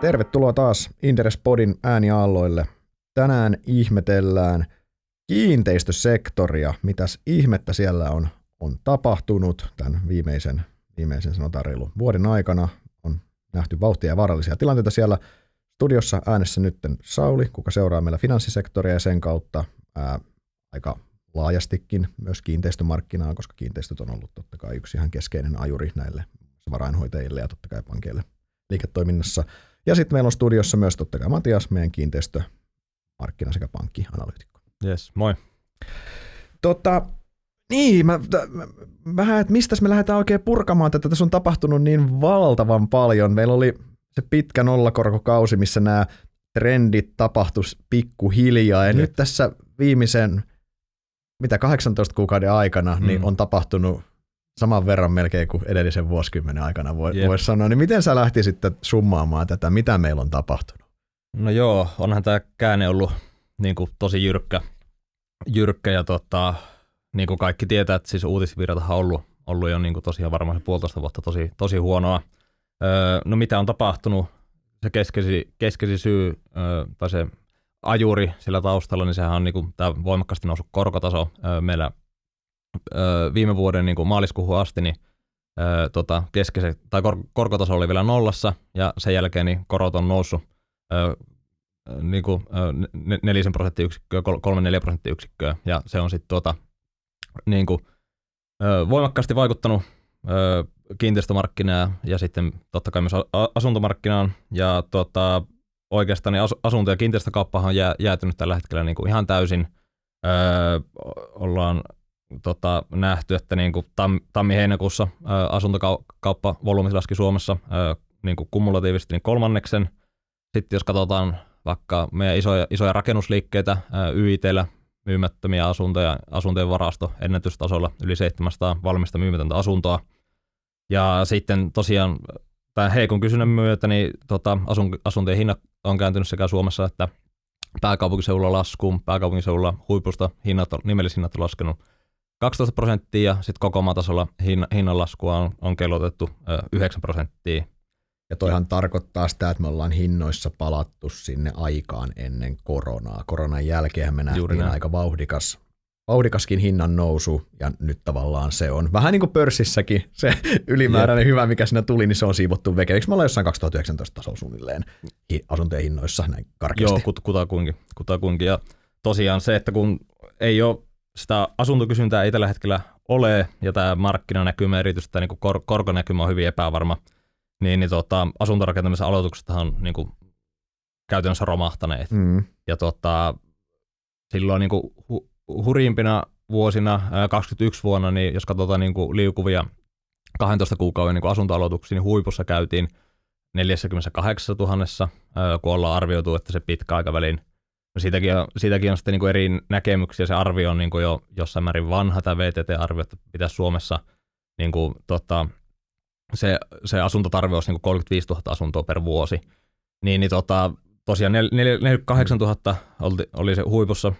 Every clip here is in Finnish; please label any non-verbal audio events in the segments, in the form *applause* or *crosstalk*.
Tervetuloa taas Interes Podin ääniaalloille. Tänään ihmetellään kiinteistösektoria, mitäs ihmettä siellä on, on tapahtunut tämän viimeisen, viimeisen sanotaan reilu vuoden aikana. On nähty vauhtia ja vaarallisia tilanteita siellä. Studiossa äänessä nyt Sauli, kuka seuraa meillä finanssisektoria ja sen kautta ää, aika laajastikin myös kiinteistömarkkinaa, koska kiinteistöt on ollut totta kai yksi ihan keskeinen ajuri näille varainhoitajille ja totta kai pankeille liiketoiminnassa. Ja sitten meillä on studiossa myös totta kai Matias, meidän kiinteistömarkkina- sekä pankkianalyytikko. Yes, moi. Tota, niin, mä, mä, vähän, että mistä me lähdetään oikein purkamaan tätä. Tässä on tapahtunut niin valtavan paljon. Meillä oli se pitkä nollakorkokausi, missä nämä trendit tapahtus pikkuhiljaa. Ja nyt tässä viimeisen, mitä 18 kuukauden aikana, niin mm. niin on tapahtunut saman verran melkein kuin edellisen vuosikymmenen aikana voi, yep. voisi sanoa. Niin miten sä lähtisit summaamaan tätä, mitä meillä on tapahtunut? No joo, onhan tämä käänne ollut niin kuin tosi jyrkkä, jyrkkä ja tota, niin kuin kaikki tietää, että siis uutisvirrat on ollut, ollut jo niin kuin tosiaan varmaan puolitoista vuotta tosi, tosi huonoa. Öö, no mitä on tapahtunut? Se keskeisi, keskeisi syy öö, tai se ajuri sillä taustalla, niin sehän on niin kuin, tämä voimakkaasti noussut korkotaso öö, meillä viime vuoden niin kuin maaliskuuhun asti, niin ö, tota, keskeiset, tai kor, korkotaso oli vielä nollassa, ja sen jälkeen niin korot on noussut ö, niin kuin, ö, nelisen prosenttiyksikköä, kolme neljä prosenttiyksikköä, ja se on sitten tota, niin kuin, voimakkaasti vaikuttanut ö, kiinteistömarkkinaan ja sitten totta kai myös asuntomarkkinaan, ja tota, oikeastaan niin asunto- ja kiinteistökauppahan on jää, jäätynyt tällä hetkellä niin kuin ihan täysin, öö, ollaan tota, nähty, että niin kuin tam, tammi-heinäkuussa ää, asuntokauppavolyymi laski Suomessa ää, niin kuin kumulatiivisesti niin kolmanneksen. Sitten jos katsotaan vaikka meidän isoja, isoja rakennusliikkeitä, YITllä myymättömiä asuntoja, asuntojen varasto ennätystasolla yli 700 valmista myymätöntä asuntoa. Ja sitten tosiaan tämän heikon kysynnän myötä niin tota, asun, asuntojen hinnat on kääntynyt sekä Suomessa että pääkaupunkiseudulla laskuun. Pääkaupunkiseudulla huipusta hinnat, nimellishinnat on laskenut 12 prosenttia ja sitten koko maatasolla hin, hinnanlaskua on, on kellotettu 9 prosenttia. Ja toihan tarkoittaa sitä, että me ollaan hinnoissa palattu sinne aikaan ennen koronaa. Koronan jälkeen me nähtiin aika vauhdikas, vauhdikaskin hinnan nousu, ja nyt tavallaan se on vähän niin kuin pörssissäkin, se ylimääräinen Jep. hyvä, mikä siinä tuli, niin se on siivottu veke. Eikö me olla jossain 2019 tasolla suunnilleen asuntojen hinnoissa näin karkeasti? Joo, kut, kutakuinkin, kutakuinkin. Ja tosiaan se, että kun ei ole sitä asuntokysyntää ei tällä hetkellä ole, ja tämä markkinanäkymä, erityisesti tämä niin kor- korkonäkymä on hyvin epävarma, niin, niin tota, asuntorakentamisen aloitukset on niin kuin, käytännössä romahtaneet. Mm. Ja tota, silloin niin kuin, hu- huriimpina vuosina, 2021 vuonna, niin jos katsotaan niin kuin, liukuvia 12 kuukauden niin asuntoaloituksia, niin huipussa käytiin 48 000, kun ollaan arvioitu, että se pitkä aikavälin No siitäkin on, siitäkin on sitten niin kuin eri näkemyksiä. Se arvio on niin kuin jo jossain määrin vanha, tämä VTT-arvio, että pitäisi Suomessa niin kuin, tota, se, se asuntotarve olisi niin kuin 35 000 asuntoa per vuosi. Niin, niin tota, tosiaan 48 000 oli, oli se huipussa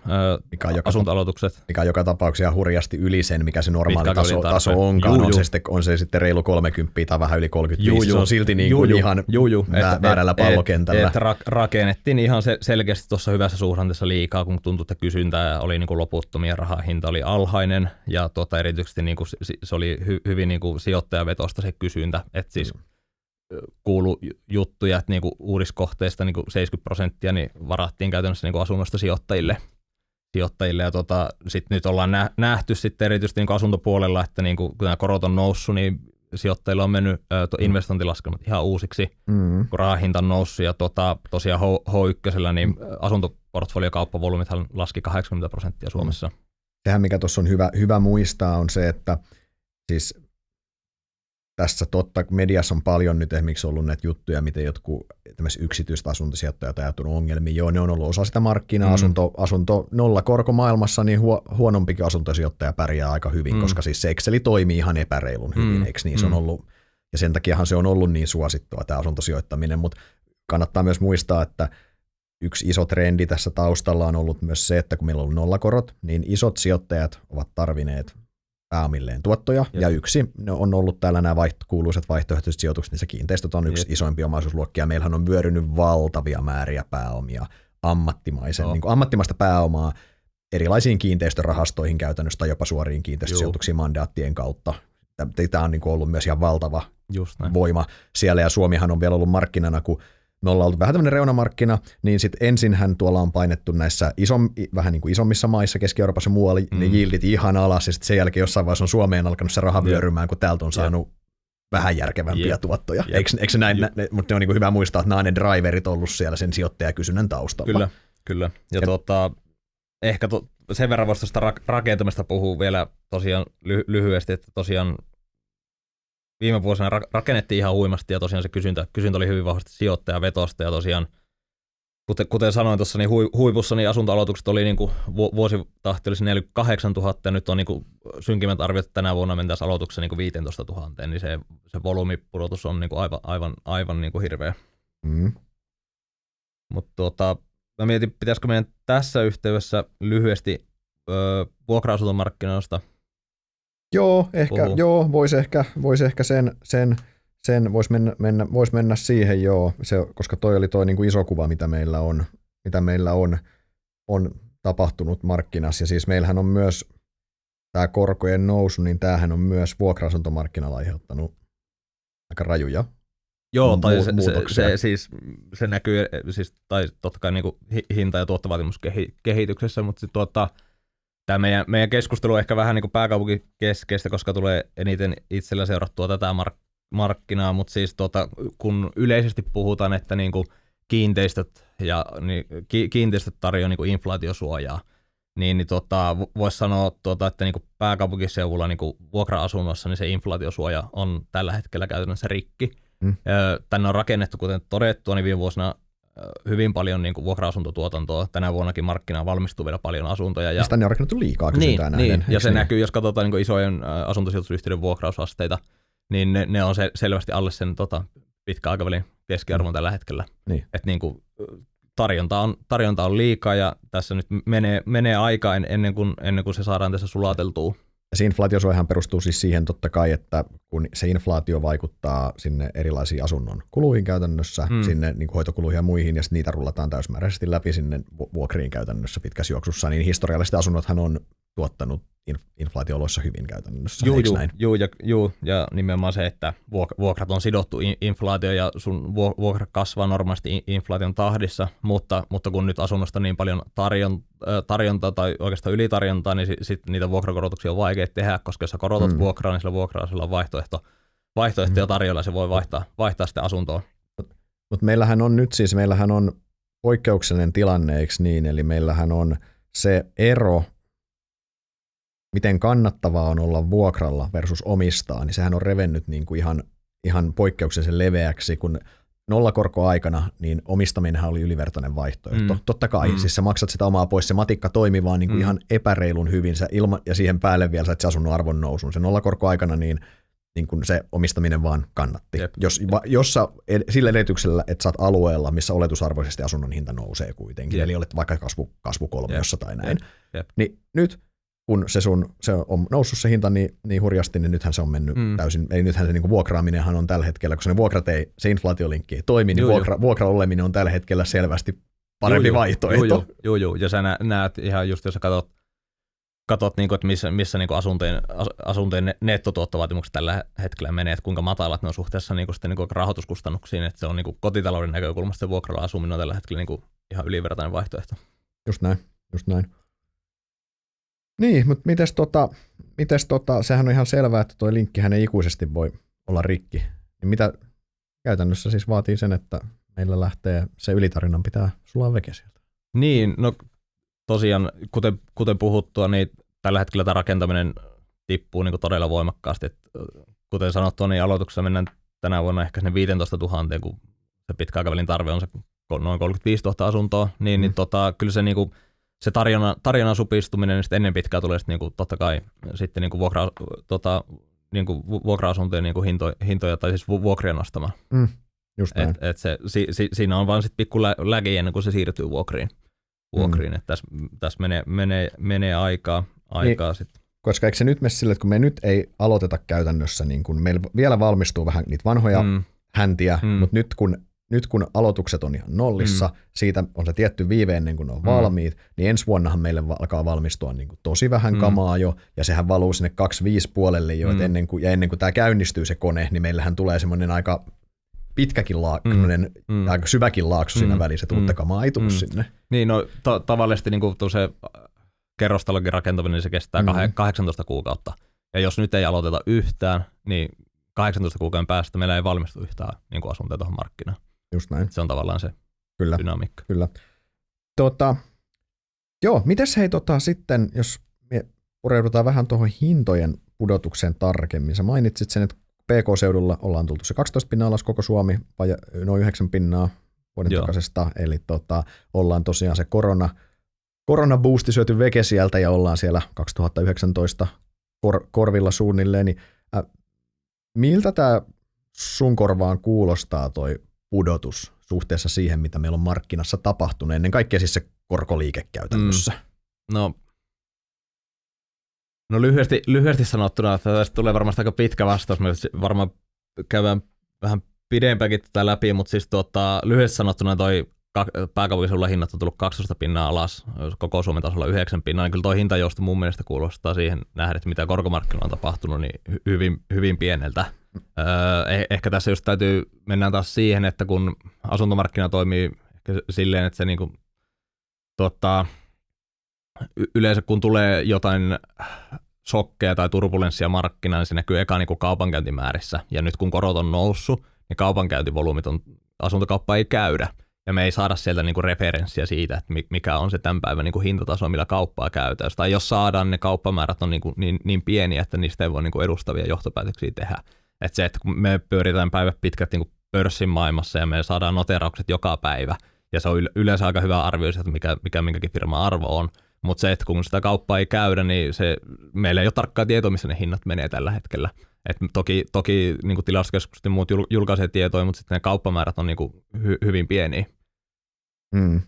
mikä joka, asuntoaloitukset. Mikä on joka tapauksessa hurjasti yli sen, mikä se normaali taso, taso onkaan. Juu, on, Se sitten, on se sitten reilu 30 tai vähän yli 35. Juu, juu. Se on silti niin kuin juu, ihan juu, juu. Vä, väärällä et, pallokentällä. Et, et ra- rakennettiin ihan se, selkeästi tuossa hyvässä suhdanteessa liikaa, kun tuntui, että kysyntää oli niin kuin loputtomia, rahahinta oli alhainen ja tuota, erityisesti niin kuin, se oli hy, hyvin niin kuin sijoittajavetosta se kysyntä. Et siis mm kuulu juttuja, että niinku uudiskohteista niinku 70 prosenttia niin varattiin käytännössä niinku asunnosta sijoittajille. sijoittajille. Ja tota, sitten nyt ollaan nähty sitten erityisesti niinku asuntopuolella, että niinku, kun nämä korot on noussut, niin sijoittajilla on mennyt to, investointilaskelmat ihan uusiksi, mm. kun rahahinta on noussut. Ja tota, tosiaan H, H1, niin asuntoportfoliokauppavolyymithan laski 80 prosenttia Suomessa. Sehän, mikä tuossa on hyvä, hyvä muistaa, on se, että siis tässä totta, mediassa on paljon nyt esimerkiksi ollut näitä juttuja, miten jotkut yksityiset asuntosijoittajat ajattunut ongelmiin. Joo, ne on ollut osa sitä markkinaa, mm. asunto, asunto nolla korko maailmassa, niin huo, huonompikin asuntosijoittaja pärjää aika hyvin, mm. koska siis se Exceli toimii ihan epäreilun hyvin, mm. eikö niin? Se on mm. ollut, ja sen takiahan se on ollut niin suosittua tämä asuntosijoittaminen, mutta kannattaa myös muistaa, että yksi iso trendi tässä taustalla on ollut myös se, että kun meillä on ollut nollakorot, niin isot sijoittajat ovat tarvineet pääomilleen tuottoja, Jep. ja yksi ne on ollut täällä nämä vaihto, kuuluisat vaihtoehtoiset sijoitukset, niissä kiinteistöt on yksi Jep. isoimpia omaisuusluokkia. Meillähän on vyörynyt valtavia määriä pääomia, ammattimaisen, niin kuin ammattimaista pääomaa erilaisiin kiinteistörahastoihin käytännössä tai jopa suoriin kiinteistösijoituksiin mandaattien kautta. Tämä on niin kuin ollut myös ihan valtava Just näin. voima siellä, ja Suomihan on vielä ollut markkinana, kun me ollaan ollut vähän tämmöinen reunamarkkina, niin sitten ensinhän tuolla on painettu näissä isom, vähän niin kuin isommissa maissa, Keski-Euroopassa ja muualla, mm. ne yieldit ihan alas, ja sitten sen jälkeen jossain vaiheessa on Suomeen alkanut se raha vyörymään, kun täältä on saanut vähän järkevämpiä Jep. tuottoja. Jep. Eikö, eikö näin, Jep. ne, mutta ne on niin kuin hyvä muistaa, että nämä on ne driverit ollut siellä sen sijoittajakysynnän taustalla. Kyllä, kyllä. Ja, Ja- tota, ehkä to, sen verran voisi tuosta rak- rakentamista puhua vielä tosiaan ly- lyhyesti, että tosiaan viime vuosina ra- rakennettiin ihan huimasti ja tosiaan se kysyntä, kysyntä oli hyvin vahvasti sijoittajavetosta ja tosiaan kuten, kuten sanoin tuossa, niin hui, huipussa niin asuntoaloitukset oli niin kuin, vu- vuositahti olisi 48 000 ja nyt on niin kuin, synkimmät arviot, että tänä vuonna mentäisiin aloituksessa niin kuin 15 000, niin se, se volyymipudotus on niin kuin aivan, aivan, aivan niin kuin hirveä. Mm. Mutta tota, mä mietin, pitäisikö meidän tässä yhteydessä lyhyesti öö, vuokra-asuntomarkkinoista. Joo, ehkä, Puhu. joo, voisi ehkä, vois ehkä sen, sen, sen voisi mennä, mennä, vois mennä siihen, joo, se, koska toi oli toi niin kuin iso kuva, mitä meillä on, mitä meillä on, on tapahtunut markkinassa. Ja siis meillähän on myös tämä korkojen nousu, niin tämähän on myös vuokra-asuntomarkkinalla aiheuttanut aika rajuja. Joo, tai se, se, se, siis, se näkyy, siis, tai totta kai niin kuin hinta- ja tuottovaatimuskehityksessä, mutta sit, tuota, tämä meidän, meidän keskustelu on ehkä vähän niin kuin pääkaupunkikeskeistä, koska tulee eniten itsellä seurattua tätä mark- markkinaa, mutta siis tuota, kun yleisesti puhutaan, että niin kuin kiinteistöt, ja, niin, ki, kiinteistöt tarjoaa niin kuin inflaatiosuojaa, niin, niin tota, voisi sanoa, tuota, että niin kuin pääkaupunkiseudulla niin kuin vuokra-asunnossa niin se inflaatiosuoja on tällä hetkellä käytännössä rikki. Mm. Tänne on rakennettu, kuten todettua, niin viime vuosina hyvin paljon niin kuin vuokra-asuntotuotantoa. Tänä vuonnakin markkinaan valmistuu vielä paljon asuntoja. Ja tänne on rakennettu liikaa kysyntää niin, näiden. niin. ja se niin? näkyy, jos katsotaan niin isojen asuntosijoitusyhtiöiden vuokrausasteita, niin ne, ne on se, selvästi alle sen tota, pitkän aikavälin keskiarvon tällä hetkellä. Niin. Et niin kuin, tarjonta, on, tarjonta on liikaa ja tässä nyt menee, menee aikaa en- ennen kuin, ennen kuin se saadaan tässä sulateltua. Ja se inflaatiosuojahan perustuu siis siihen totta kai, että kun se inflaatio vaikuttaa sinne erilaisiin asunnon kuluihin käytännössä, Mm. sinne niin kuin hoitokuluihin ja muihin, ja sitten niitä rullataan täysmääräisesti läpi sinne vu- vuokriin käytännössä pitkässä juoksussa, niin historiallisesti asunnothan on tuottanut inf- inflaatiooloissa hyvin käytännössä, Juu, juu, näin? juu, ja, juu, ja nimenomaan se, että vuok- vuokrat on sidottu in- inflaatio ja sun vuo- vuokra kasvaa normaalisti in- inflaation tahdissa, mutta, mutta kun nyt asunnosta niin paljon tarjon, tarjontaa tai oikeastaan ylitarjontaa, niin sitten sit niitä vuokrakorotuksia on vaikea tehdä, koska jos sä korotat Mm. mm. vuokraa, niin sillä vuokralla on vaihtoehto, vaihtoehtoja tarjolla, se voi vaihtaa, vaihtaa sitä asuntoa. Mutta meillähän on nyt siis, meillähän on poikkeuksellinen tilanne, eikö niin? Eli meillähän on se ero, miten kannattavaa on olla vuokralla versus omistaa, niin sehän on revennyt niin kuin ihan, ihan poikkeuksellisen leveäksi, kun nollakorkoaikana, niin omistaminenhan oli ylivertainen vaihtoehto. Mm. Totta kai, Mm. siis sä maksat sitä omaa pois, se matikka toimii vaan niin kuin Mm. ihan epäreilun hyvin, sä ilma, ja siihen päälle vielä sä asunnon arvon nousun. Se nollakorkoaikana, niin niin kun se omistaminen vaan kannatti. Jep. Jos, va, jos sä, sillä edetyksellä, että sä oot alueella, missä oletusarvoisesti asunnon hinta nousee kuitenkin, Jep. eli olet vaikka kasvu, kasvukolmiossa tai näin, Jep. niin nyt kun se sun se on noussut se hinta niin, niin hurjasti, niin nythän se on mennyt Mm. täysin, eli nythän se niin vuokraaminenhan on tällä hetkellä, koska ne vuokrat ei, se inflaatiolinkki ei toimi, niin juu. vuokra, vuokra oleminen on tällä hetkellä selvästi parempi juu. vaihtoehto. Joo, joo, joo, joo. ja sä nä- näet ihan just, jos sä katsot, katsot niin kuin, että missä, missä niin kuin asuntojen, as- asuntojen ne- nettotuottovaatimukset tällä hetkellä menee, että kuinka matalat ne on suhteessa niin kuin sitten niin kuin rahoituskustannuksiin, että se on niin kuin kotitalouden näkökulmasta se vuokralla asuminen on tällä hetkellä niin kuin ihan ylivertainen vaihtoehto. Just näin, just näin. Niin, mutta mites tota, mites tota, sehän on ihan selvää, että tuo linkkihän ei ikuisesti voi olla rikki. Niin mitä käytännössä siis vaatii sen, että meillä lähtee se ylitarjonnan pitää sulaa veke sieltä. Niin, no tosiaan, kuten, kuten puhuttua, niin tällä hetkellä tämä rakentaminen tippuu niin todella voimakkaasti. Et, kuten sanottua, niin aloituksessa mennään tänä vuonna ehkä sinne 15 000, kun se pitkäaikavälin tarve on se noin 35 000 asuntoa, niin, mm. niin Mm. tota, kyllä se, niin kuin, se tarjona, tarjonnan supistuminen niin sitten ennen pitkää tulee sitten, niin kuin, totta kai sitten niin kuin vuokra, tota, niin kuin vu- vuokra-asuntojen niin kuin hinto, hintoja tai siis vu- vuokria nostamaan. Just näin. Et, et se, si, si, siinä on vaan sitten pikku lä- lägi ennen kuin se siirtyy vuokriin. vuokriin. Mm. Että tässä, tässä menee, menee, menee aikaa, aikaa niin. sitten. koska eikö se nyt mene sille, että kun me nyt ei aloiteta käytännössä, niin kun meillä vielä valmistuu vähän niitä vanhoja mm. Mm, häntiä, Mm. mm. mutta nyt kun, nyt kun aloitukset on ihan nollissa, mm. siitä on se tietty viive ennen kuin ne on Mm. valmiit, niin ensi vuonnahan meille alkaa valmistua niin kuin tosi vähän Mm. mm. kamaa jo, ja sehän valuu sinne 25 puolelle jo, mm. Mm. ennen kuin, ja ennen kuin tämä käynnistyy se kone, niin meillähän tulee semmoinen aika pitkäkin laakso, Mm. mm. mm. aika syväkin laakso siinä Mm. välissä, että Mm. uutta kamaa ei tule Mm. sinne. Niin, no ta- tavallisesti niin kuin se kerrostalonkin rakentaminen, niin se kestää Mm. mm. 18 kuukautta. Ja jos nyt ei aloiteta yhtään, niin 18 kuukauden päästä meillä ei valmistu yhtään niin asuntoja tuohon markkinaan. Just näin, Se on tavallaan se kyllä. dynamiikka. Kyllä. Tota, joo, mites hei tota, sitten, jos me pureudutaan vähän tuohon hintojen pudotukseen tarkemmin. Sä mainitsit sen, että PK-seudulla ollaan tultu se 12 pinnaa alas koko Suomi, vai noin 9 pinnaa vuoden Joo. takaisesta, eli tota, ollaan tosiaan se korona, koronabuusti syöty veke sieltä ja ollaan siellä 2019 kor, korvilla suunnilleen, niin äh, miltä tämä sun korvaan kuulostaa toi pudotus suhteessa siihen, mitä meillä on markkinassa tapahtunut, ennen kaikkea siis se korkoliike käytännössä. No, no lyhyesti, lyhyesti sanottuna, että tästä tulee varmasti aika pitkä vastaus. Me varmaan käydään vähän pidempäänkin tätä läpi, mutta siis tota, lyhyesti sanottuna toi ka- pääkaupunkiseudulla hinnat on tullut 12 pinnaa alas, koko Suomen tasolla 9 pinnaa, niin kyllä toi hintajousto mun mielestä kuulostaa siihen nähdä, että mitä korkomarkkinoilla on tapahtunut, niin hy- hyvin, hyvin pieneltä. Öö, eh- ehkä tässä just täytyy, mennään taas siihen, että kun asuntomarkkina toimii ehkä silleen, että se niinku, tota, yleensä kun tulee jotain sokkeja tai turbulenssia markkinaan, niin se näkyy eka niin kuin kaupankäyntimäärissä. Ja nyt kun korot on noussut, niin kaupankäyntivolyymit on, asuntokauppa ei käydä. Ja me ei saada sieltä niin kuin referenssiä siitä, että mi- mikä on se tämän päivän niin kuin hintataso, millä kauppaa käytetään. Tai jos saadaan, ne kauppamäärät on niin, kuin niin, niin pieniä, että niistä ei voi niin kuin edustavia johtopäätöksiä tehdä. Että se, että kun me pyöritään päivät pitkät niin pörssin maailmassa ja me saadaan noteraukset joka päivä, ja se on yle- yleensä aika hyvä arvio siitä, mikä, mikä minkäkin firman arvo on, mutta se, että kun sitä kauppaa ei käydä, niin se, meillä ei ole tarkkaa tietoa, missä ne hinnat menee tällä hetkellä. Et toki toki niin tilastokeskukset ja muut jul- julkaisee tietoja, mutta sitten ne kauppamäärät on niin kuin hy- hyvin pieniä. Mm.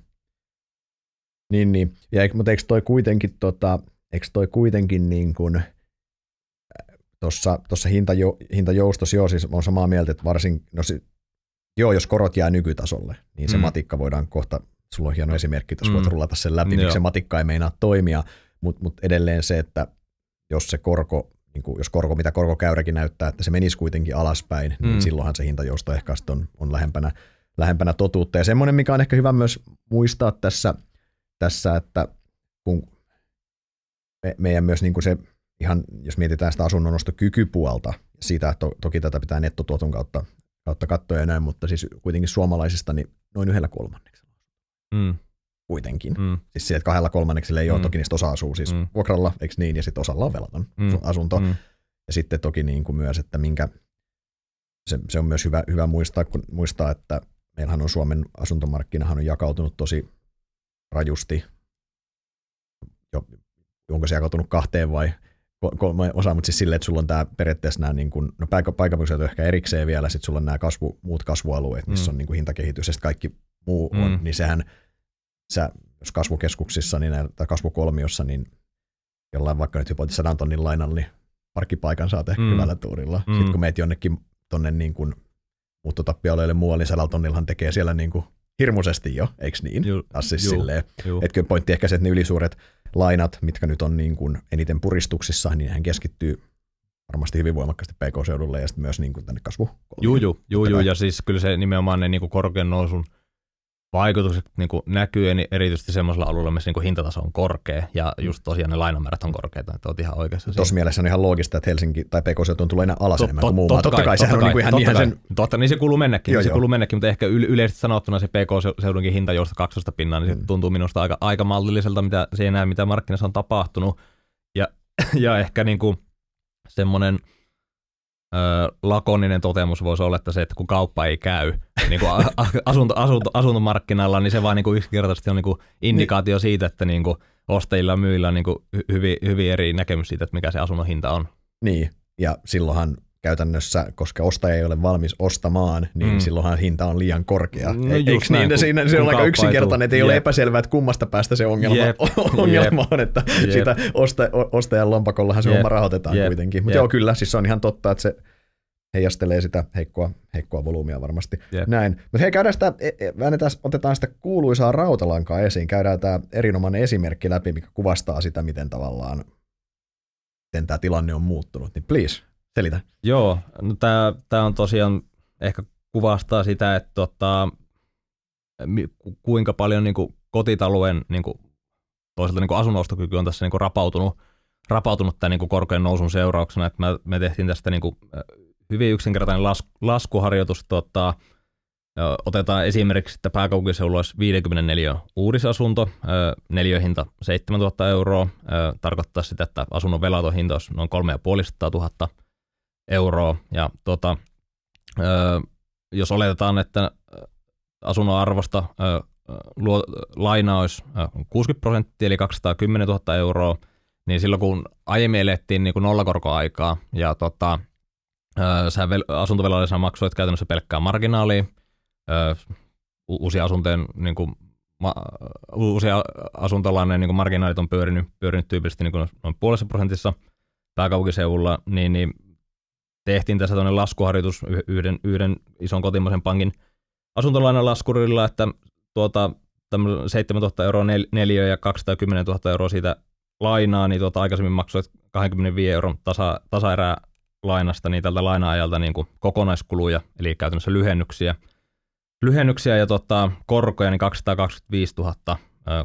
Niin, niin. Ja mutta eikö toi kuitenkin, tota, eikö toi kuitenkin niin kuin, tuossa, tuossa hintajo, hintajoustossa, joo, siis on samaa mieltä, että varsin, no si, joo, jos korot jää nykytasolle, niin se Mm. matikka voidaan kohta, sulla on hieno esimerkki, jos Mm. voit rullata sen läpi, Joo. miksi se matikka ei meinaa toimia, mutta mut edelleen se, että jos se korko, niin kuin, jos korko, mitä korkokäyräkin näyttää, että se menisi kuitenkin alaspäin, mm. Mm. niin silloinhan se hintajousto ehkä on, on lähempänä, lähempänä totuutta. Ja semmoinen, mikä on ehkä hyvä myös muistaa tässä, tässä että kun me, meidän myös niin kuin se ihan, jos mietitään sitä asunnonostokykypuolta, siitä to, toki tätä pitää nettotuoton kautta, kautta katsoa ja näin, mutta siis kuitenkin suomalaisista niin noin yhdellä kolmanneksella Mm, kuitenkin. Mm. Siis se, että kahdella kolmanneksella ei ole, Mm. toki niistä osa asuu siis Mm. vuokralla, eikö niin, ja sitten osalla on velaton Mm. asunto. Mm. Ja sitten toki niin kuin myös, että minkä, se, se on myös hyvä, hyvä muistaa, kun, muistaa, että meillähän on Suomen asuntomarkkinahan on jakautunut tosi rajusti. Jo, onko se jakautunut kahteen vai kolme osaa, mutta siis silleen, että sulla on tämä periaatteessa nämä, niin kuin, no paikkapunkiseutu ehkä erikseen vielä, sitten sulla on nämä kasvu, muut kasvualueet, missä Mm. on niin kuin hintakehitys ja kaikki muu on, Mm. niin sehän, sä, jos kasvukeskuksissa niin näillä, tai kasvukolmiossa, niin jollain vaikka nyt hypotit 100 tonnin lainalla, niin parkkipaikan saat ehkä Mm. hyvällä tuurilla. Mm. Sitten kun meet jonnekin tonne niin kuin muuttotappioalueelle muualle, niin 100 tonnillahan tekee siellä niin kuin hirmuisesti jo, eikö niin? Ju- Taas siis juu, silleen. juu. Etkö pointti ehkä se, että ne ylisuuret lainat, mitkä nyt on niin kuin eniten puristuksissa, niin hän keskittyy varmasti hyvin voimakkaasti PK-seudulle ja sitten myös niin kuin tänne kasvu. Juu, juu, juu, juu, ja siis kyllä se nimenomaan ne niin korkean nousun vaikutukset niin kuin näkyy niin erityisesti semmoisella alueella, missä niin kuin hintataso on korkea ja just tosiaan ne lainamäärät on korkeita, että oot ihan oikeassa. Tuossa mielessä on ihan loogista, että Helsinki tai PK-seutu on tullut enää alas Tot- enemmän tot- kuin muu maa. Totta kai, sehän on niin kuin ihan totta kai, sen, Totta, niin se kuuluu mennäkin, Joo, se joo. kuuluu mennäkin, mutta ehkä yl- yleisesti sanottuna se PK-seudunkin hinta jousta 12 pinnaa, niin se Mm. tuntuu minusta aika, aika maltilliselta, mitä se ei näe, mitä markkinassa on tapahtunut. Ja, *laughs* ja ehkä niin kuin semmoinen lakoninen toteamus voisi olla, että se, että kun kauppa ei käy *laughs* niin kuin asunto, asunto, asuntomarkkinalla, niin se vaan niin kuin yksinkertaisesti on niin kuin indikaatio siitä, että niin kuin ostajilla ja myyjillä on niin kuin hy- hyvin, hyvin eri näkemys siitä, että mikä se asunnon hinta on. niin, ja silloinhan käytännössä, koska ostaja ei ole valmis ostamaan, niin Mm. silloinhan hinta on liian korkea. No No, Eikö niin? näin, kun- siinä, se on aika yksinkertainen, että ei ole epäselvää, että kummasta päästä se ongelma, Jep. *laughs* ongelma on, että Jep. sitä osta, ostajan lompakollahan se Jep. homma rahoitetaan Jep. kuitenkin. Mutta joo, kyllä, siis se on ihan totta, että se heijastelee sitä heikkoa, heikkoa volyymia varmasti. Jep. Näin. Mutta hei, käydään sitä, e- e- väännetään, otetaan sitä kuuluisaa rautalankaa esiin. Käydään tämä erinomainen esimerkki läpi, mikä kuvastaa sitä, miten tavallaan miten tämä tilanne on muuttunut. Niin please, selitä. Joo, no tämä, on tosiaan ehkä kuvastaa sitä, että tota, kuinka paljon niin kuin kotitalouden niin kuin, toisaalta niin kuin asunnostokyky on tässä niin kuin rapautunut, rapautunut tämän niin kuin korkean nousun seurauksena. Että me, me tehtiin tästä niin kuin, hyvin yksinkertainen las, laskuharjoitus. Tota, otetaan esimerkiksi, että pääkaupunkiseudulla olisi 54 uudisasunto, neliöhinta 7000 euroa. Tarkoittaa sitä, että asunnon velaton hinta olisi noin 3500 000 euroa. Ja tota, jos oletetaan, että asunnon arvosta luo, laina olisi ö, 60 prosenttia, eli 210 000 euroa, niin silloin kun aiemmin elettiin niin kuin nollakorkoaikaa ja tota, sä vel, asuntovelallisena maksoit käytännössä pelkkää marginaalia, uusia asuntojen niin kuin, uusia asuntolainojen niin marginaalit on pyörinyt, pyörinyt tyypillisesti niin kuin noin puolessa prosentissa pääkaupunkiseudulla, niin, niin tehtiin tässä tämmöinen laskuharjoitus yhden, yhden ison kotimaisen pankin asuntolainalaskurilla, että tuota, tämmöinen 7000 euroa nel- neliö ja 210 000 euroa siitä lainaa, niin tuota, aikaisemmin maksoit 25 euron tasa, tasaerää lainasta, niin tältä laina-ajalta niin kuin kokonaiskuluja, eli käytännössä lyhennyksiä, lyhennyksiä ja tota, korkoja, niin 225 000, ö,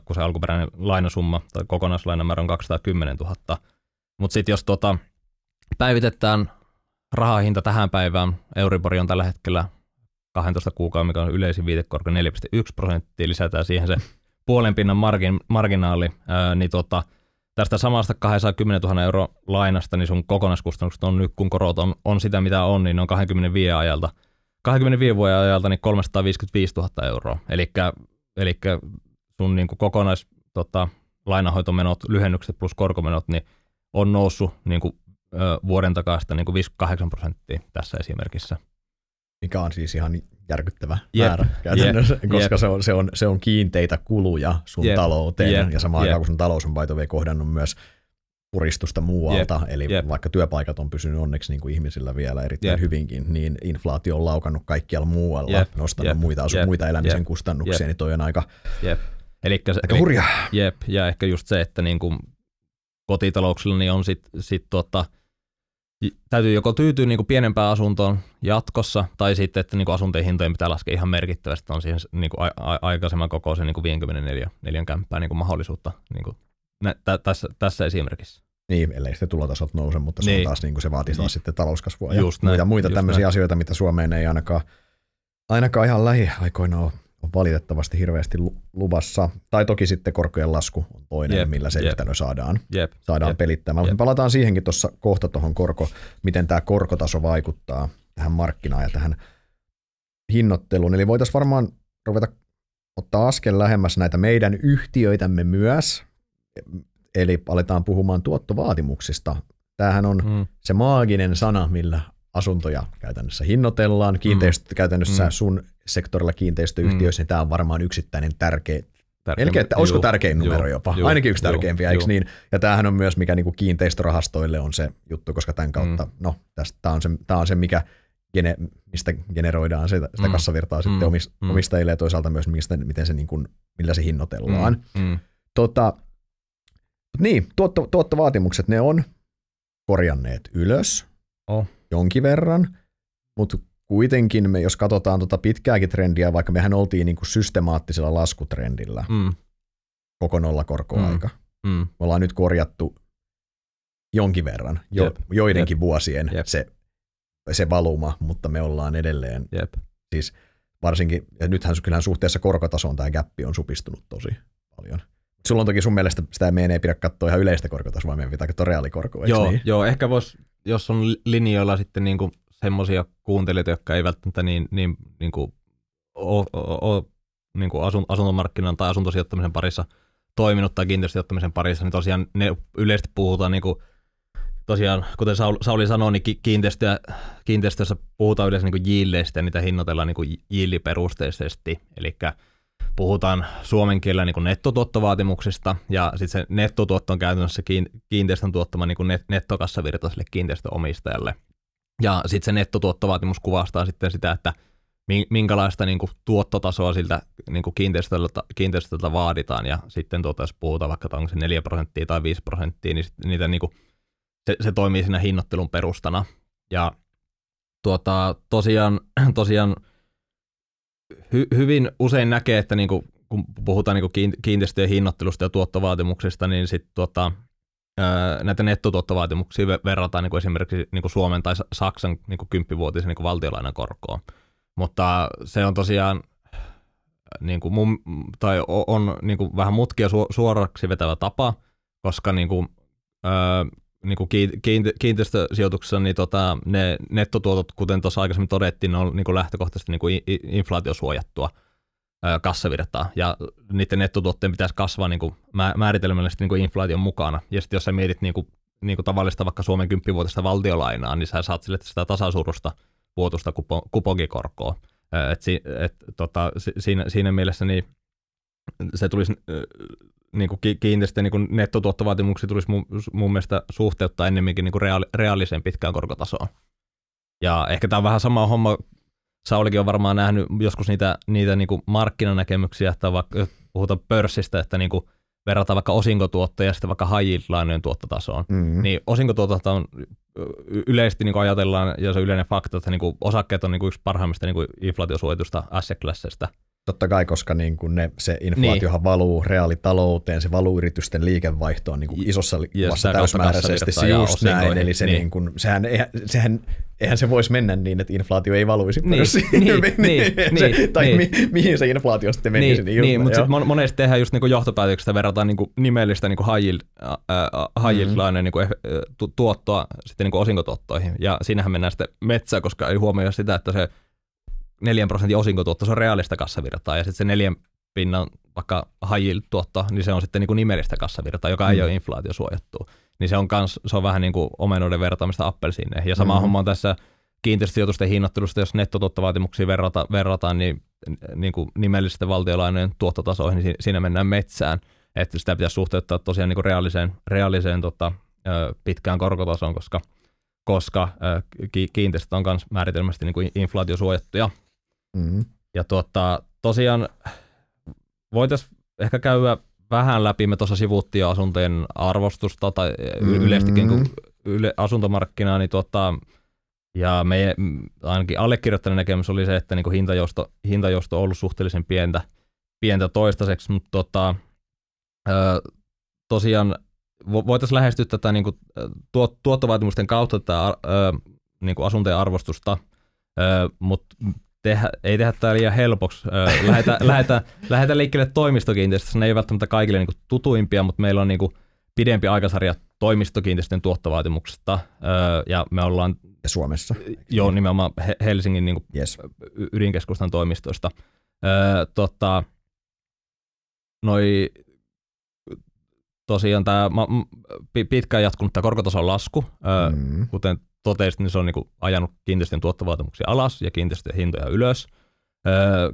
kun se alkuperäinen lainasumma tai kokonaislainamäärä on 210 000. Mutta sitten jos tota, päivitetään rahahinta tähän päivään, Euribori on tällä hetkellä 12 kuukauden, mikä on yleisin viitekorko 4,1 prosenttia, lisätään siihen se puolen pinnan margin, marginaali, ää, niin tota, tästä samasta 210 000 euro lainasta, niin sun kokonaiskustannukset on nyt, kun korot on, on sitä mitä on, niin ne on 25 ajalta, 25 vuoden ajalta niin 355 000 euroa. Eli sun niin kuin kokonais tota, lainahoitomenot, lyhennykset plus korkomenot, niin on noussut niin kuin, vuoden takaista niin kuin 58 prosenttia tässä esimerkissä. mikä on siis ihan järkyttävä Jep, määrä käytännössä, jep, koska jep. Se, on, se, on, se on kiinteitä kuluja sun Jep, talouteen, jep, ja samaan aikaan jep. kun sun talous on by kohdannut myös puristusta muualta, eli jep. vaikka työpaikat on pysynyt onneksi niin kuin ihmisillä vielä erittäin Jep. hyvinkin, niin inflaatio on laukannut kaikkialla muualla, Jep, nostanut jep, muita, asu, jep, muita elämisen jep, kustannuksia, jep. niin toi on aika, Jep. Elikkä, se- aika hurjaa. Jep, ja ehkä just se, että niin kuin kotitalouksilla niin on sit, sit tota, täytyy joko tyytyä niin kuin pienempään asuntoon jatkossa, tai sitten, että niin kuin asuntojen hintojen pitää laskea ihan merkittävästi, on siihen niin kuin a- a- aikaisemman kokoisen niin kuin 54 neljän kämppää niin kuin mahdollisuutta niin kuin nä- tä- tässä, tässä esimerkissä. Niin, ellei sitten tulotasot nouse, mutta se, Niin. taas, niin kuin se vaatii taas Niin. sitten talouskasvua ja Just näin, muita, muita just tämmöisiä näin. asioita, mitä Suomeen ei ainakaan, ainakaan ihan lähiaikoina ole, ole valitettavasti hirveästi lu- luvassa. Tai toki sitten korkojen lasku on toinen, Jep, millä se jep. yhtälö saadaan, Jep, saadaan Jep, pelittämään. Mutta jep. palataan siihenkin tuossa kohta tuohon korko, miten tämä korkotaso vaikuttaa tähän markkinaan ja tähän hinnoitteluun. Eli voitaisiin varmaan ruveta ottaa askel lähemmäs näitä meidän yhtiöitämme myös. Eli aletaan puhumaan tuottovaatimuksista. Tämähän on mm, se maaginen sana, millä asuntoja käytännössä hinnoitellaan. Kiinteistö, mm. käytännössä Mm. mm. sun sektorilla kiinteistöyhtiöissä, mm. niin tämä on varmaan yksittäinen tärkeä, tärkeä- melkein, että olisiko tärkein numero juu, jopa, juu, ainakin yksi juu, tärkeimpiä, eikö niin? Ja tämähän on myös, mikä niinku kiinteistörahastoille on se juttu, koska tämän kautta, mm. no, tämä, on se, tämä on se, mikä gene, mistä generoidaan sitä, sitä Mm. kassavirtaa Mm. sitten omis, Mm. omistajille ja toisaalta myös, mistä, miten se, niin kuin, millä se hinnoitellaan. Mm, mm, Tota, niin, tuotto, tuottovaatimukset, ne on korjanneet ylös Oh. Jonkin verran, mutta kuitenkin me, jos katsotaan tota pitkääkin trendiä, vaikka mehän oltiin niinku systemaattisella laskutrendillä mm, koko nollakorkoaika, mm, me ollaan nyt korjattu jonkin verran, jo, Jep. joidenkin vuosien Jep. se, se valuma, mutta me ollaan edelleen, jep. varsinkin, ja nythän kyllähän suhteessa korkotasoon tämä gappi on supistunut tosi paljon. Sulla on toki sun mielestä sitä meidän ei pidä katsoa ihan yleistä korkotasoa, vaan meidän pitää katsoa reaalikorkoa, Joo, niin? joo, ehkä vois, jos on li- linjoilla sitten niinku semmoisia kuuntelijoita, jotka ei välttämättä niin, niin, niinku ole, ole niinku asun, asuntomarkkinan tai asuntosijoittamisen parissa toiminut tai kiinteistösijoittamisen parissa, niin tosiaan ne yleisesti puhutaan niinku tosiaan, kuten Sauli sanoi, niin kiinteistö, kiinteistössä puhutaan yleensä niin yieldeistä ja niitä hinnoitellaan niin yieldiperusteisesti, eli puhutaan suomen kielellä niin nettotuottovaatimuksista, ja sitten se nettotuotto on käytännössä kiinteistön tuottama niin net, nettokassavirta sille kiinteistöomistajalle. Ja sitten se nettotuottovaatimus kuvastaa sitten sitä, että minkälaista niin kuin, tuottotasoa siltä niin kuin kiinteistöltä, kiinteistöltä vaaditaan, ja sitten tuota, jos puhutaan vaikka, onko se 4 prosenttia tai 5 prosenttia, niin niitä, niin kuin, se, se, toimii siinä hinnoittelun perustana. Ja tuota, tosiaan, *clears throat* tosiaan hy, hyvin usein näkee, että niin kuin, kun puhutaan niin kiinteistöjen hinnoittelusta ja tuottovaatimuksista, niin sitten tuota, näitä nettotuottovaatimuksia verrataan niin kuin esimerkiksi niin kuin Suomen tai Saksan niin kuin kymppivuotisen niin kuin valtiolainan korkoon. Mutta se on tosiaan niin kuin mun, tai on niin kuin vähän mutkia suoraksi vetävä tapa, koska niin kuin, niin kuin kiinteistösijoituksessa niin tota, ne nettotuotot, kuten tuossa aikaisemmin todettiin, ne on niin kuin lähtökohtaisesti niin kuin inflaatiosuojattua kassavirtaa, ja niiden nettotuotteen pitäisi kasvaa niin kuin määritelmällisesti niin kuin inflaation mukana. Ja sitten jos sä mietit niin kuin, niin kuin tavallista vaikka Suomen kymppivuotista valtiolainaa, niin sä saat sille sitä tasasuurusta vuotusta kupo, kupokikorkoa. Et, si, et, tota, siinä, siinä mielessä niin se tulisi niin kuin kiinteistön niin nettotuottovaatimuksia tulisi mun, mun mielestä suhteuttaa ennemminkin niin kuin reaali, reaaliseen pitkään korkotasoon. Ja ehkä tämä on vähän sama homma, Saulikin on varmaan nähnyt joskus niitä, niitä niin kuin markkinanäkemyksiä, että vaikka puhutaan pörssistä, että niin kuin verrataan vaikka osinkotuottoja ja sitten vaikka high lainojen tuottotasoon, mm-hmm. niin osinkotuotto on yleisesti niin kuin ajatellaan, ja se on yleinen fakta, että niin kuin osakkeet on niin kuin yksi parhaimmista niin kuin inflaatiosuojatusta asset Totta kai, koska niin kuin ne, se inflaatiohan niin. valuu reaalitalouteen, se valuu yritysten liikevaihtoon niin kuin isossa kuvassa täysmääräisesti. Se just näin, eli se niin. Niin kuin, sehän, eihän, sehän, eihän se voisi mennä niin, että inflaatio ei valuisi niin, pörssiin. Niin, *laughs* niin, niin, tai niin. Mi, mihin se inflaatio sitten menisi. Niin, niin, niin mutta sitten monesti tehdään just niin johtopäätöksestä, verrataan niin kuin nimellistä niin kuin high yield, äh, high mm-hmm. niin kuin, tuottoa sitten niin kuin osinkotuottoihin. Ja siinähän mennään sitten metsään, koska ei huomioi sitä, että se 4 prosentin osinkotuotto, se on reaalista kassavirtaa, ja sitten se neljän pinnan vaikka high tuotto, niin se on sitten niin kuin nimellistä kassavirtaa, joka ei mm. ole inflaatiosuojattu. Niin se on, kans, se on vähän niin kuin omenoiden vertaamista appelsiineihin. Ja sama mm. homma on tässä kiinteistösijoitusten hinnoittelusta, jos nettotuottovaatimuksia verrata, verrataan, niin, niin kuin nimellisten valtiolainojen tuottotasoihin, niin siinä mennään metsään. Että sitä pitäisi suhteuttaa tosiaan niin kuin reaaliseen, reaaliseen tota, pitkään korkotasoon, koska, koska kiinteistöt on myös määritelmästi niin kuin inflaatiosuojattuja. Mm-hmm. Ja tuota, tosiaan voitaisiin ehkä käydä vähän läpi, me tuossa sivuttiin jo asuntojen arvostusta tai mm-hmm. yleistikin kuin yle, asuntomarkkinaa, niin tuota, ja meidän, ainakin allekirjoittajan näkemys oli se, että niin kuin hintajousto, hintajousto on ollut suhteellisen pientä, pientä toistaiseksi, mutta tota, tosiaan voitaisiin lähestyä tätä niin kuin, tuot, tuottovaatimusten kautta tätä niin kuin asuntojen arvostusta, mutta tehdä, ei tehdä tämä liian helpoksi. Lähetä, *laughs* lähetä, lähetä liikkeelle toimistokiinteistössä. Ne ei välttämättä kaikille niin kuin, tutuimpia, mutta meillä on niin kuin, pidempi aikasarja toimistokiinteistöjen tuottovaatimuksesta. Ja me ollaan... Ja Suomessa. Joo, nimenomaan Helsingin niin kuin, yes. ydinkeskustan toimistoista. tota, noi, tosiaan tämä pitkään jatkunut tämä korkotason lasku, mm. kuten totesit, niin se on niin kuin ajanut kiinteistöjen tuottovaatimuksia alas ja kiinteistöjen hintoja ylös.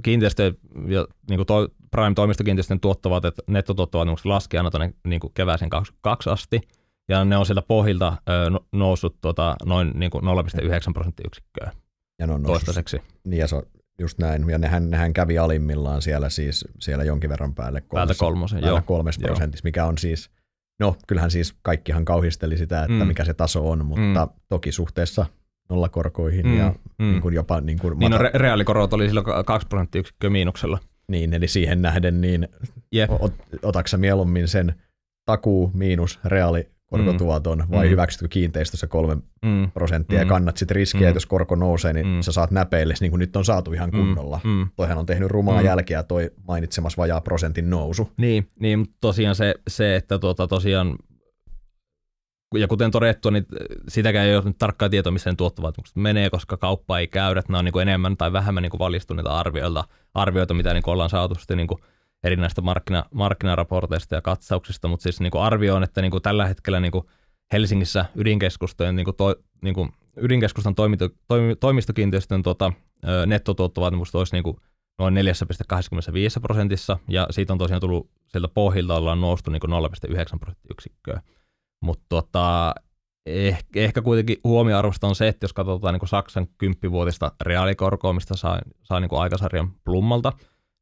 kiinteistö ja niin kuin to, Prime-toimistokiinteistöjen tuottovaatet, nettotuottovaatimukset laskee aina tuonne niin kuin kevääseen kaksi asti, ja ne on sieltä pohjilta no, noussut tota, noin niin kuin 0,9 prosenttiyksikköä ja ne on toistaiseksi. Niin ja se on just näin, ja nehän, nehän kävi alimmillaan siellä siis siellä jonkin verran päälle kolmessa, kolmosen, päälle kolmessa prosentissa, mikä on siis No kyllähän siis kaikkihan kauhisteli sitä, että mm. mikä se taso on, mutta mm. toki suhteessa nollakorkoihin mm. ja mm. Niin kuin jopa... Niin, kuin niin mata- no, re- reaalikorot oli silloin 2 prosenttiyksikköä miinuksella. Niin, eli siihen nähden, niin yep. ot, otaksa mieluummin sen takuu miinus reaali korkotuoton vai mm. hyväksytkö kiinteistössä kolme mm. prosenttia mm. ja kannat sitten riskiä, mm. että jos korko nousee, niin mm. sä saat näpeille, niin kuin nyt on saatu ihan mm. kunnolla. Mm. Toihan on tehnyt rumaa mm. jälkeä toi mainitsemas vajaa prosentin nousu. Niin, niin tosiaan se, se että tuota, tosiaan ja kuten todettu, niin sitäkään ei ole nyt tarkkaa tietoa, missä tuottovaatimukset menee, koska kauppa ei käydä. Nämä on niin kuin enemmän tai vähemmän niin kuin valistuneita arvioita, arvioita mitä niin kuin ollaan saatu sitten niin kuin erinäistä markkina, markkinaraporteista ja katsauksista, mutta siis niin kuin arvio on, että niin kuin tällä hetkellä niin kuin Helsingissä ydinkeskustojen, niin kuin to, niin kuin ydinkeskustan toimito, toimi, toimistokiinteistön tuota, nettotuottovaatimus olisi niin kuin noin 4,25 prosentissa, ja siitä on tosiaan tullut sieltä pohjilta ollaan noustu niin 0,9 prosenttiyksikköä. Mutta tota, ehkä, ehkä kuitenkin huomioarvosta on se, että jos katsotaan niin kuin Saksan kymppivuotista reaalikorkoa, mistä saa, saa niin kuin aikasarjan plummalta,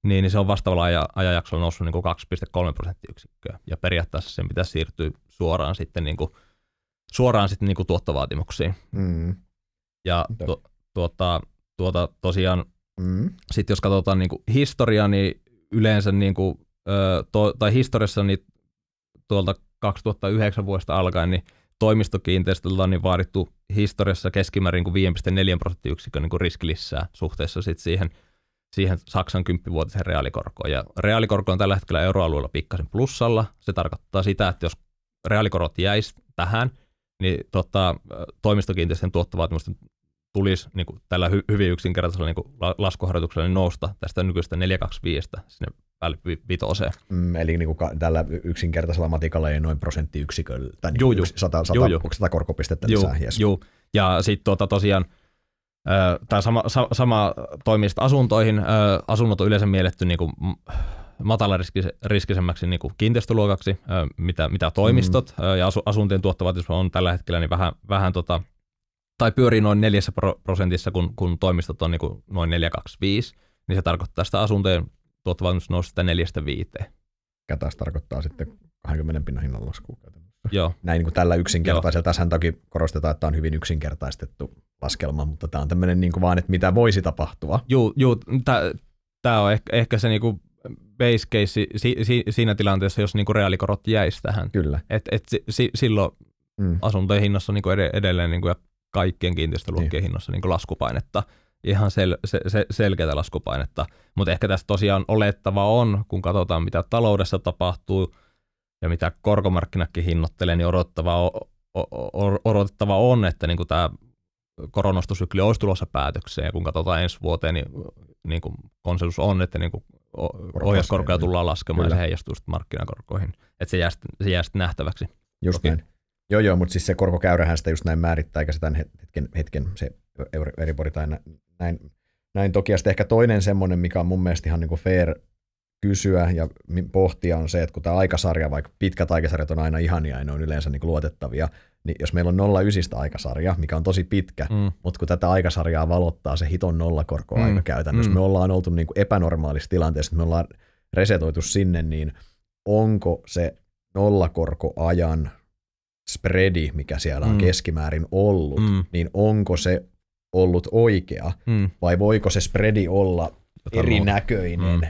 niin, niin se on vastaavalla aja, ajanjaksolla noussut niin kuin 2,3 prosenttiyksikköä. Ja periaatteessa sen pitäisi siirtyä suoraan sitten, niin kuin, suoraan sitten niin kuin tuottovaatimuksiin. Mm. Ja tu, tuota, tuota, tosiaan Mm. sitten jos katsotaan niin kuin historiaa, niin yleensä niin kuin, to, tai historiassa niin tuolta 2009 vuodesta alkaen, niin toimistokiinteistöltä on niin vaadittu historiassa keskimäärin kuin 5,4 prosenttiyksikön niin riski lisää suhteessa sit siihen, siihen Saksan kymppivuotisen reaalikorkoon. Ja reaalikorko on tällä hetkellä euroalueella pikkasen plussalla. Se tarkoittaa sitä, että jos reaalikorot jäisi tähän, niin tota, toimistokiinteistön tuottovaatimusten tulisi niin kuin tällä hy- hyvin yksinkertaisella niin kuin laskuharjoituksella niin nousta tästä nykyistä 425 sinne päälle vitoseen. Mm, eli niin kuin tällä yksinkertaisella matikalla ei noin prosenttiyksiköllä, tai niin Juu, juu. yksi, 100, 100, Juu, juu. 100 korkopistettä Juu, lisää. Yes. juu. Ja sitten tuota, tosiaan tämä sama, sa, sama toimii asuntoihin. Asunnot on yleensä mielletty niin kuin matalariskisemmäksi niin kuin kiinteistöluokaksi, mitä, mitä toimistot, mm. ja asu, asuntojen tuottovaatimus on tällä hetkellä niin vähän, vähän tota, tai pyörii noin neljässä pro- prosentissa, kun, kun toimistot on niin kuin noin 425, niin se tarkoittaa sitä asuntojen tuottovaatimus nousi sitä neljästä viiteen. Mikä taas tarkoittaa sitten 20 pinnan hinnan laskua käytännössä. Joo, Näin niin kuin tällä yksinkertaisella. Tässähän toki korostetaan, että tämä on hyvin yksinkertaistettu laskelma, mutta tämä on tämmöinen niin vaan, että mitä voisi tapahtua. Juu, juu tämä on ehkä, ehkä se niinku base case si, si, siinä tilanteessa, jos niinku reaalikorot jäisi tähän. Kyllä. Et, et si, si, silloin Mm. asuntojen hinnassa on niinku ed- edelleen niinku, ja kaikkien kiinteistöluokkien Niin. hinnassa niinku laskupainetta. Ihan sel, se, se, selkeätä laskupainetta. Mutta ehkä tässä tosiaan olettava on, kun katsotaan mitä taloudessa tapahtuu ja mitä korkomarkkinatkin hinnoittelee, niin odottava, o, o, o, odotettava on, että niinku tämä koronastosykli olisi tulossa päätökseen. Ja kun katsotaan ensi vuoteen, niin, niin kuin konsensus on, että niin kuin ohjauskorkoja tullaan laskemaan Kyllä. ja se heijastuu sitten markkinakorkoihin. Että se jää, sitten- se jää sitten nähtäväksi. Just näin. Joo, joo, mutta siis se korkokäyrähän sitä just näin määrittää, eikä sitä hetken, hetken se Euribori tai nä- näin, näin toki. Ja sitten ehkä toinen semmoinen, mikä on mun mielestä ihan niin kuin fair kysyä ja pohtia on se, että kun tämä aikasarja, vaikka pitkät aikasarjat on aina ihania ja ne on yleensä niin kuin luotettavia, niin jos meillä on 09 aikasarja, mikä on tosi pitkä, Mm. mutta kun tätä aikasarjaa valottaa se hiton nollakorko-aika Mm, käytännössä, mm. me ollaan oltu niin kuin epänormaalissa tilanteessa, että me ollaan resetoitu sinne, niin onko se nollakorkoajan spreadi, mikä siellä on Mm. keskimäärin ollut, Mm. niin onko se ollut oikea, Mm. vai voiko se spreadi olla Jotain erinäköinen Mm.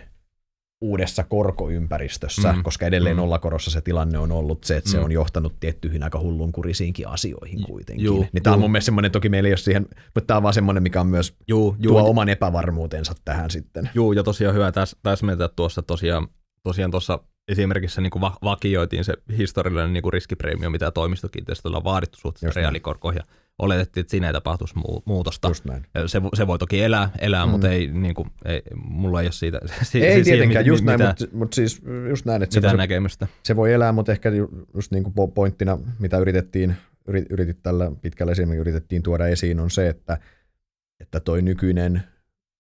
Uudessa korkoympäristössä, Mm. koska edelleen Mm. nollakorossa se tilanne on ollut se, että se Mm. on johtanut tiettyihin aika hullunkurisiinkin asioihin kuitenkin. juu, niin tämä on mun mielestä semmoinen, toki meillä ei ole siihen, mutta tämä on vaan semmoinen, mikä on myös Juu, juu, tuo oman epävarmuutensa tähän sitten. juu, ja tosiaan hyvä täs, täsmentää tuossa tosiaan, tosiaan tuossa esimerkissä niin kuin va- vakioitiin se historiallinen niin kuin riskipreemio, mitä toimistokiinteistöllä on vaadittu suhteessa reaalikorkoihin. Ja oletettiin, että siinä ei tapahtuisi muu- muutosta. Just näin. Se, se voi toki elää, elää Mm. mutta ei, niin kuin, ei, mulla ei ole siitä *laughs* si, Ei si- tietenkään, mit- just näin, mitään, mutta mut siis just näin, että se, mitään se, näkemystä. se voi elää, mutta ehkä ju- just niin kuin po- pointtina, mitä yritettiin, yrit, yritit tällä pitkällä esimerkiksi yritettiin tuoda esiin, on se, että, että toi nykyinen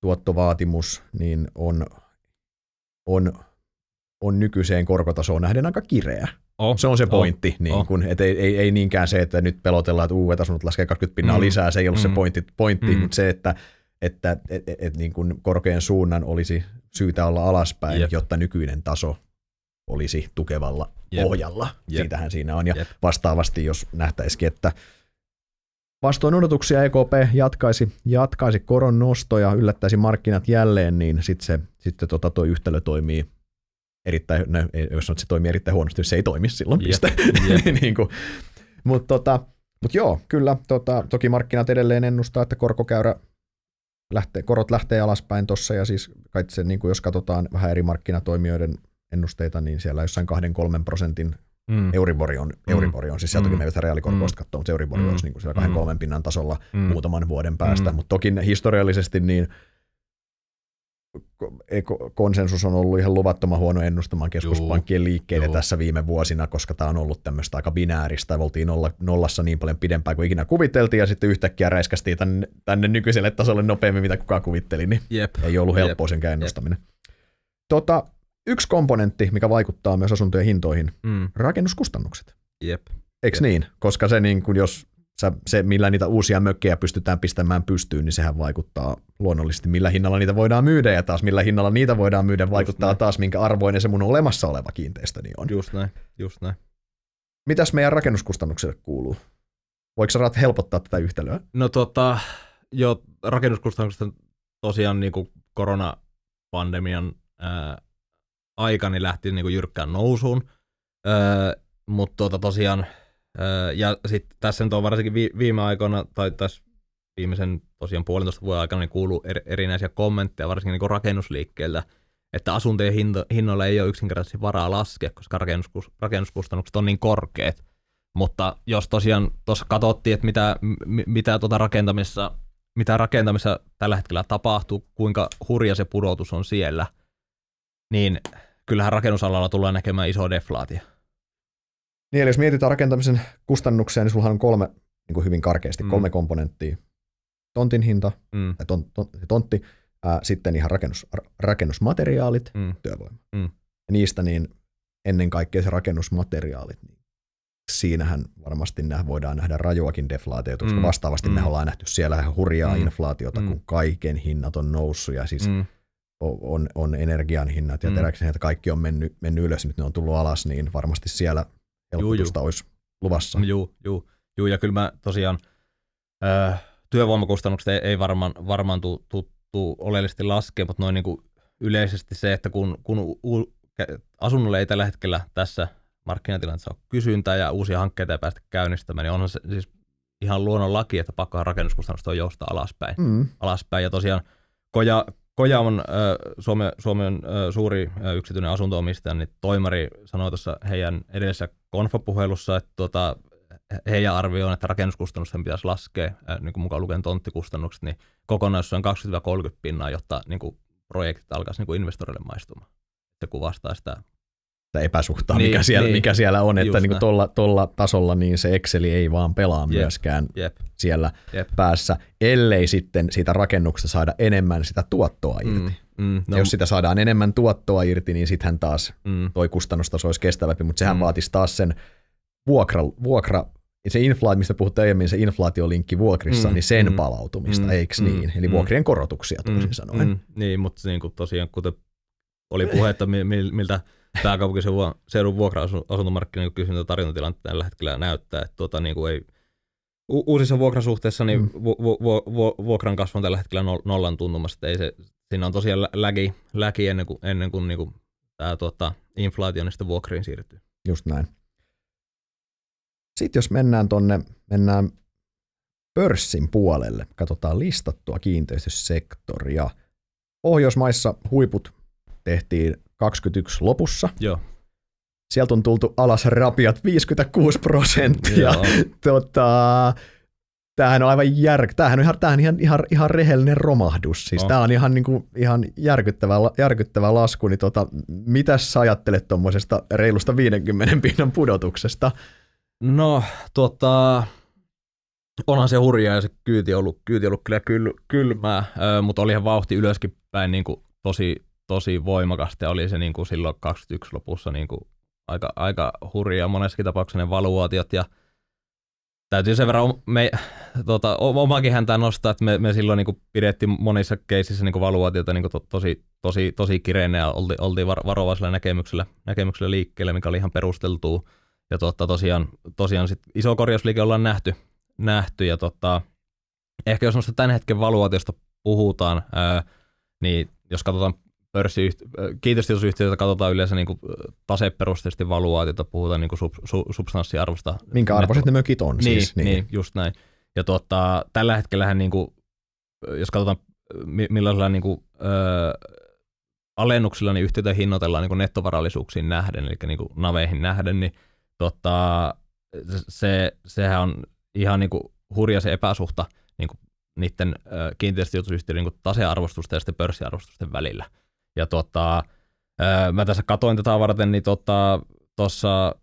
tuottovaatimus niin on, on, on nykyiseen korkotasoon nähden aika kireä. Oh, Se on se oh, pointti, niin oh. kun, et ei, ei, ei, niinkään se, että nyt pelotellaan, että uudet asunnot laskee 20 pinnaa Mm. lisää, se ei ollut se Mm. pointti, pointti Mm. mutta se, että, että et, et, et, niin kun korkean suunnan olisi syytä olla alaspäin, Jep. jotta nykyinen taso olisi tukevalla Jep. pohjalla. Jep. Siitähän siinä on. Ja Jep. vastaavasti, jos nähtäisikin, että vastoin odotuksia EKP jatkaisi, jatkaisi koron nostoja, yllättäisi markkinat jälleen, niin sitten se, sitten tota toi yhtälö toimii erittäin, no, jos sanot, se toimii erittäin huonosti, se ei toimi silloin, Jep. piste. *laughs* Niin kuin, mutta tota, mut joo, kyllä, tota, toki markkinat edelleen ennustaa, että korkokäyrä lähtee, korot lähtee alaspäin tuossa, ja siis kai se, niin kuin jos katsotaan vähän eri markkinatoimijoiden ennusteita, niin siellä jossain 2-3 prosentin Mm. Euribori on, Euribori on siis sieltä Mm. toki me ei sitä reaalikorkoista katsoa, mutta Euribori Mm. olisi niin kuin siellä Mm. 2-3 pinnan tasolla Mm. muutaman vuoden päästä, Mm. mutta toki historiallisesti niin konsensus on ollut ihan luvattoman huono ennustamaan keskuspankkien liikkeitä Juu. tässä viime vuosina, koska tämä on ollut tämmöistä aika binääristä. Oltiin nolla, nollassa niin paljon pidempään kuin ikinä kuviteltiin, ja sitten yhtäkkiä räiskästiin tänne, tänne nykyiselle tasolle nopeammin, mitä kukaan kuvitteli, niin Jep. ei ollut Jep. helppoa sen ennustaminen. Tota, yksi komponentti, mikä vaikuttaa myös asuntojen hintoihin, Mm. rakennuskustannukset. Jep. Eikö Jep. niin? Koska se, niin kun jos sä, se, millä niitä uusia mökkejä pystytään pistämään pystyyn, niin sehän vaikuttaa luonnollisesti, millä hinnalla niitä voidaan myydä, ja taas millä hinnalla niitä voidaan myydä, vaikuttaa taas, minkä arvoinen se mun olemassa oleva kiinteistöni on. Just näin. Just näin. Mitäs meidän rakennuskustannukselle kuuluu? Voiko sä helpottaa tätä yhtälöä? No tota, jo rakennuskustannukset tosiaan niin kuin koronapandemian ää, aikani lähti niin kuin jyrkkään nousuun, ää, mutta tuota, tosiaan, ja sitten tässä nyt on varsinkin vi, viime aikoina, tai tässä viimeisen tosiaan puolentoista vuoden aikana niin kuuluu eri, erinäisiä kommentteja, varsinkin niin kuin rakennusliikkeeltä, että asuntojen hinto, hinnoilla ei ole yksinkertaisesti varaa laskea, koska rakennuskus, rakennuskustannukset on niin korkeat. Mutta jos tosiaan tuossa katsottiin, että mitä, mitä tuota rakentamisessa, mitä rakentamisessa tällä hetkellä tapahtuu, kuinka hurja se pudotus on siellä, niin kyllähän rakennusalalla tullaan näkemään iso deflaatio. Niin, eli jos mietitään rakentamisen kustannuksia, niin sulla on kolme, niin kuin hyvin karkeasti, Mm. kolme komponenttia. Tontin hinta, Mm, tai ton, ton, tontti, ää, sitten ihan rakennus, ra- rakennusmateriaalit, mm, työvoima. Mm. Ja niistä niin ennen kaikkea se rakennusmateriaalit, niin siinähän varmasti nä- voidaan nähdä rajuakin deflaatiota, koska Mm. vastaavasti Mm. me ollaan nähty siellä ihan hurjaa Mm. inflaatiota, Mm. kun kaiken hinnat on noussut ja siis mm, on, on energian hinnat ja Mm. teräksen hinnat, kaikki on mennyt, mennyt ylös, nyt ne on tullut alas, niin varmasti siellä helpotusta olisi luvassa. juu, juu, juu, ja kyllä mä tosiaan ö, työvoimakustannukset ei, ei varmaan, varmaan tuu, tuu, tuu oleellisesti laskea, mutta noin niin kuin yleisesti se, että kun, kun u, u, asunnolle ei tällä hetkellä tässä markkinatilanteessa ole kysyntää ja uusia hankkeita ei päästä käynnistämään, niin onhan se siis ihan luonnon laki, että pakkohan rakennuskustannukset on joustaa alaspäin. Mm. alaspäin. Ja tosiaan Koja, Koja on äh, Suomen, Suomen äh, suuri äh, yksityinen asuntoomistaja, niin Toimari sanoi tuossa heidän edellisessä konfapuhelussa, että he- heidän arvio on, että rakennuskustannusten pitäisi laskea, niin kuin mukaan lukien tonttikustannukset, niin kokonaisuus on 20-30 pinnaa, jotta niin kuin projektit alkaisi niin kuin investorille maistumaan. Se kuvastaa sitä. Sitä epäsuhtaa, Niin, mikä, siellä, niin. mikä siellä on, että niin tolla, tolla tasolla niin se Exceli ei vaan pelaa Jep. myöskään Jep, siellä jep. päässä, ellei sitten siitä rakennuksesta saada enemmän sitä tuottoa irti. Mm, mm, No, no, jos sitä saadaan enemmän tuottoa irti, niin sittenhän taas mm, toi kustannustaso olisi kestävämpi, mutta sehän Mm. mm. vaatisi taas sen vuokra, vuokra se inflaatio, mistä puhuttiin aiemmin, se inflaatiolinkki vuokrissa, Mm, mm, niin sen mm, mm, palautumista, mm, mm, eikö mm, niin? Eli mm. vuokrien korotuksia toisin sanoen. Mm, niin, mutta niin kuin tosiaan, kuten oli puhetta, mi- mi- miltä pääkaupunkiseudun vuokra-asuntomarkkina niin kysyntä- tarjontatilanne tällä hetkellä näyttää, että tuota, niin kuin ei, u- uusissa vuokrasuhteissa niin Mm. vu- vu- vu- vu- vuokran kasvu on tällä hetkellä nol- nollan tuntumassa, että ei se, siinä on tosiaan lä- lägi, lägi ennen kuin, ennen kuin, niin kuin tämä tuota, inflaatio sitten vuokriin siirtyy. Just näin. Sitten jos mennään tonne, mennään pörssin puolelle, katsotaan listattua kiinteistösektoria. Pohjoismaissa huiput tehtiin 21 lopussa. Joo. Sieltä on tultu alas rapiat 56 prosenttia. Joo. *laughs* tota, tämähän on aivan jär, tämähän on ihan, tämähän on ihan, ihan, ihan rehellinen romahdus. Siis On. tämä on ihan, niin kuin, ihan järkyttävä, järkyttävä lasku. Niin tota, mitä sä ajattelet tuommoisesta reilusta 50 pinnan pudotuksesta? No, tota, onhan se hurjaa ja se kyyti ollut, kyyti ollut kyllä kyl, kylmää, mutta olihan vauhti ylöskin päin niin kuin tosi, tosi voimakasta ja oli se niin kuin silloin 21 lopussa niin kuin aika, aika hurjaa monessakin tapauksessa ne valuaatiot ja täytyy sen verran me, tota, omakin häntään nostaa, että me, me silloin niin pidettiin monissa keisissä niin valuaatiota niin to, tosi, tosi, tosi kireinä ja oltiin, oltiin var, varovaisella näkemyksellä, näkemyksellä liikkeelle, mikä oli ihan perusteltua. Ja totta, tosiaan, tosiaan sit iso korjausliike ollaan nähty, nähty ja tota, ehkä jos tämän hetken valuaatiosta puhutaan, ää, niin jos katsotaan ää, kiinteistösijoitusyhtiöitä katsotaan yleensä niin kuin taseperusteisesti valuaatiota, puhutaan niin kuin sub, su, substanssiarvosta. Minkä arvoiset ne mökit on Niin, siis? niin. niin, just näin. Ja tota, tällä hetkellähän, niin kuin, jos katsotaan mi- millaisella niin kuin, ö, alennuksilla niin yhtiöitä hinnoitellaan niin kuin nettovarallisuuksiin nähden, eli niin kuin naveihin nähden, niin tota, se, sehän on ihan niin kuin hurja se epäsuhta niin kuin niiden kiinteistösijoitusyhtiöiden niin tasearvostusten ja sitten pörssiarvostusten välillä. Ja tota, ö, mä tässä katoin tätä varten, niin tuossa tota,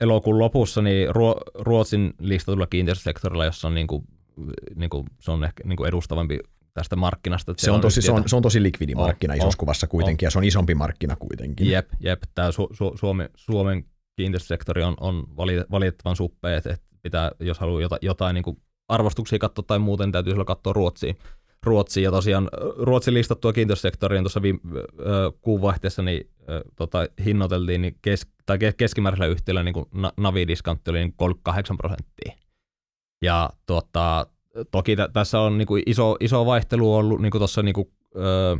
elokuun lopussa niin Ruotsin listatulla kiinteistösektorilla, jossa on niinku, niinku, se on ehkä niinku edustavampi tästä markkinasta. Se on, tosi, se, on, se on tosi likvidi markkina on, isossa on, kuvassa kuitenkin, on. ja se on isompi markkina kuitenkin. Jep, jep. Tämä Su- Su- Suomen, Suomen kiinteistösektori on, on valitettavan suppea, että pitää, jos haluaa jotain, jotain niin kuin arvostuksia katsoa tai muuten, täytyy sillä katsoa Ruotsiin. Ruotsiin. Ja tosiaan Ruotsin listattua kiinteistösektoriin tuossa viime kuun vaihteessa niin, äh, tota, hinnoiteltiin niin kes, tai keskimääräisellä yhtiöllä niin kuin Navi-diskantti oli niin 38 prosenttia. Ja tota, toki t- tässä on niin kuin iso, iso vaihtelu ollut niin tuossa niin kuin, ö,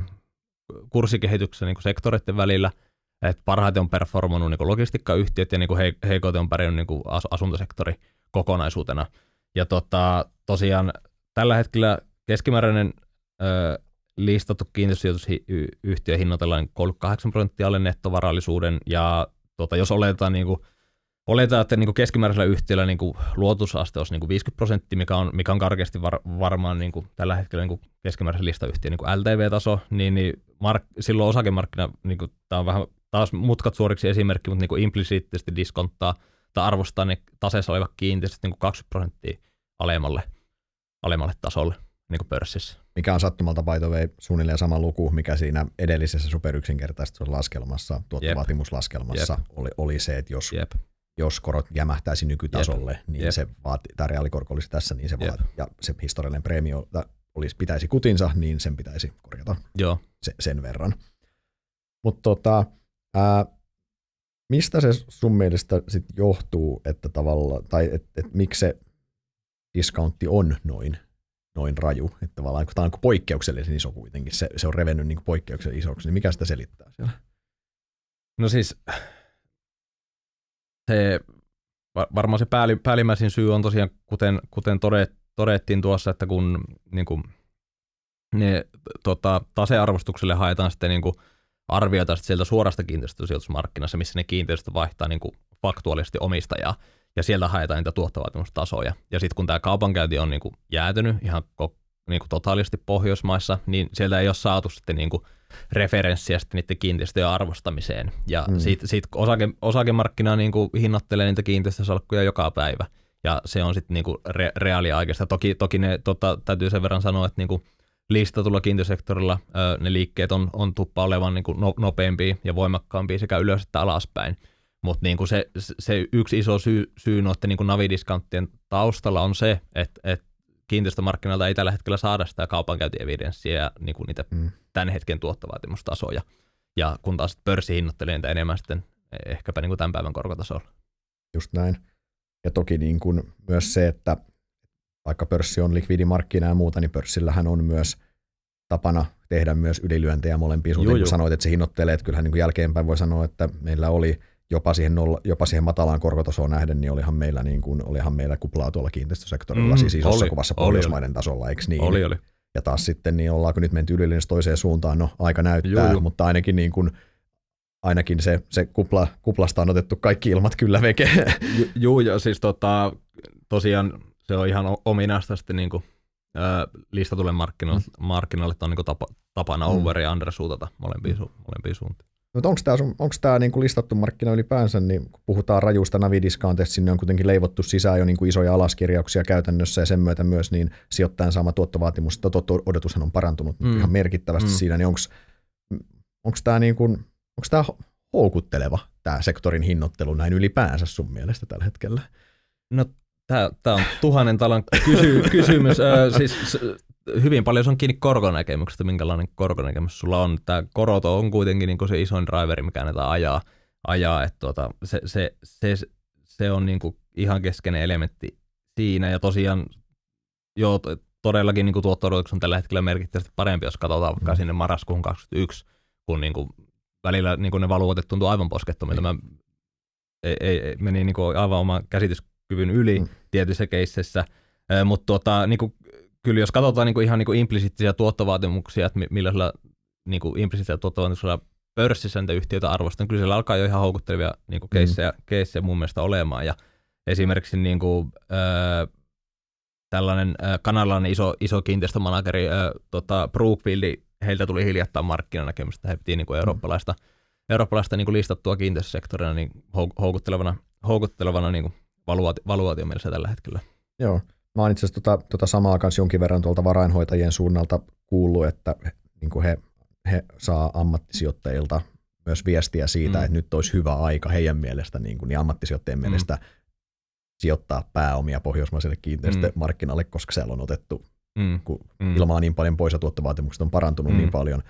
kurssikehityksessä niin sektoreiden välillä, että parhaiten on performoinut niin logistiikkayhtiöt ja niin kuin heikoiten on pärjännyt niin kuin asuntosektori kokonaisuutena. Ja tota, tosiaan tällä hetkellä keskimääräinen ö, listattu kiinteistösijoitusyhtiö hinnoitellaan 38 prosenttia alle nettovarallisuuden, ja tota, jos oletetaan niin kuin Oletetaan, että niin kuin keskimääräisellä yhtiöllä niin kuin luotusaste olisi niin kuin 50 prosenttia, mikä on, mikä on karkeasti var, varmaan niin kuin tällä hetkellä niin keskimääräisen listayhtiön niin LTV-taso, niin, niin mark, silloin osakemarkkina, niin kuin, tämä on vähän taas mutkat suoriksi esimerkki, mutta niin kuin implisiittisesti diskonttaa tai arvostaa ne taseessa olevat kiinteistöt niin kuin 20 prosenttia alemmalle, alemmalle tasolle niin kuin pörssissä. Mikä on sattumalta by the way, suunnilleen sama luku, mikä siinä edellisessä superyksinkertaisessa laskelmassa, tuottovaatimuslaskelmassa oli, oli se, että jos Jep jos korot jämähtäisi nykytasolle, Jep. niin Jep. se vaati, tai reaalikorko olisi tässä, niin se vaati, ja se historiallinen preemio olisi, pitäisi kutinsa, niin sen pitäisi korjata Joo. Se, sen verran. Mutta tota, ää, mistä se sun mielestä sit johtuu, että tavalla, tai et, et, miksi se discountti on noin, noin raju, että tavallaan kun tämä on poikkeuksellisen iso kuitenkin, se, se on revennyt niin poikkeuksellisen isoksi, niin mikä sitä selittää siellä? No siis se, varmaan se päälli, päällimmäisin syy on tosiaan, kuten, kuten todet, todettiin tuossa, että kun niin kuin, ne tota, tasearvostukselle haetaan sitten niin kuin, arvioita sitten sieltä suorasta kiinteistösijoitusmarkkinassa, missä ne kiinteistöt vaihtaa niin kuin, faktuaalisesti omistajaa, ja sieltä haetaan niitä tuottovaatimustasoja. Ja sitten kun tämä kaupankäynti on niin kuin, jäätynyt ihan niin kuin, totaalisesti Pohjoismaissa, niin sieltä ei ole saatu sitten niin kuin, referenssiä sitten niiden kiinteistöjen arvostamiseen. Ja mm. siitä, siitä osake, osakemarkkina niin kuin hinnoittelee niitä kiinteistösalkkuja joka päivä. Ja se on sitten niin kuin re, reaaliaikaista. Toki, toki ne, tota, täytyy sen verran sanoa, että niin kuin listatulla kiinteistösektorilla ne liikkeet on, on tuppa olevan niin kuin no, nopeampia ja voimakkaampia sekä ylös että alaspäin. Mutta niin kuin se, se yksi iso syy, syy noiden niin kuin navidiskanttien taustalla on se, että, että kiinteistömarkkinoilta ei tällä hetkellä saada sitä kaupankäyntievidenssiä ja niin kuin niitä mm. tämän hetken tuottovaatimustasoja. Ja kun taas pörssi hinnoittelee niitä enemmän sitten ehkäpä niin kuin tämän päivän korkotasolla. Just näin. Ja toki niin kuin myös se, että vaikka pörssi on likvidimarkkina ja muuta, niin pörssillähän on myös tapana tehdä myös ylilyöntejä molempiin suuntiin. Kun sanoit, että se hinnoittelee, että kyllähän niin kuin jälkeenpäin voi sanoa, että meillä oli – jopa siihen, nolla, jopa siihen matalaan korkotasoon nähden, niin olihan meillä, niin kuin, olihan meillä kuplaa tuolla kiinteistösektorilla, mm, siis isossa oli, kuvassa pohjoismaiden oli, tasolla, eikö niin? Oli, oli. Ja taas sitten, niin ollaanko nyt menty ylilyönnissä toiseen suuntaan, no aika näyttää, juu, mutta ainakin niin kuin, ainakin se, se kupla, kuplasta on otettu kaikki ilmat kyllä veke. Joo, ja siis tota, tosiaan se on ihan ominaista sitten niin kuin, ää, listatulle markkinoille, mm. markkinoille on niin kuin tapa, tapana mm. over- ja undersuutata molempiin, su, molempiin suuntiin. Mutta onko tämä, onko tämä niinku listattu markkina ylipäänsä, niin kun puhutaan rajuista navidiskanteista, sinne on kuitenkin leivottu sisään jo niinku isoja alaskirjauksia käytännössä ja sen myötä myös niin sijoittajan saama tuottovaatimus, odotushan on parantunut mm. ihan merkittävästi mm. siinä, niin onko tämä niinku, onko tämä houkutteleva tämä sektorin hinnoittelu näin ylipäänsä sun mielestä tällä hetkellä? No tämä on tuhannen talan kysy, kysymys. Ö, siis hyvin paljon se on kiinni korkonäkemyksestä, minkälainen korkonäkemys sulla on. Tämä korot on kuitenkin niin se isoin driveri, mikä näitä ajaa, ajaa että tuota, se, se, se, se, on niin ihan keskeinen elementti siinä. Ja tosiaan joo, todellakin niin tuotto on tällä hetkellä merkittävästi parempi, jos katsotaan vaikka mm. sinne marraskuun 2021, kun niin kuin välillä niin kuin ne valuutet tuntuu aivan poskettomilta. Mä, ei, ei, meni niin kuin aivan oman käsityskyvyn yli mm. tietyissä keisseissä, mutta tuota, niin kuin kyllä jos katsotaan niin kuin ihan niin kuin implisiittisiä tuottovaatimuksia, että millaisella niin kuin implisiittisellä tuottovaatimuksella pörssissä niitä yhtiöitä arvostaa, niin kyllä siellä alkaa jo ihan houkuttelevia niin kuin keissejä, mm. keissejä mun mielestä olemaan. Ja esimerkiksi niin kuin, äh, tällainen äh, kanalainen iso, iso kiinteistömanageri äh, tota, Brookfield heiltä tuli hiljattain markkinanäkemystä, he piti niin kuin eurooppalaista, eurooppalaista niin kuin listattua kiinteistösektorina niin houkuttelevana, houkuttelevana niin kuin valuaati, valuaatiomielessä tällä hetkellä. Joo, mä oon itse asiassa tota, tota samaa kanssa jonkin verran tuolta varainhoitajien suunnalta kuullut, että niin kuin he, he saa ammattisijoittajilta myös viestiä siitä, mm. että nyt olisi hyvä aika heidän mielestä, niin, kuin, niin ammattisijoittajien mm. mielestä sijoittaa pääomia pohjoismaiselle kiinteistömarkkinalle, mm. koska siellä on otettu, mm. kun mm. ilmaa niin paljon pois ja tuottovaatimukset on parantunut niin mm. niin paljon.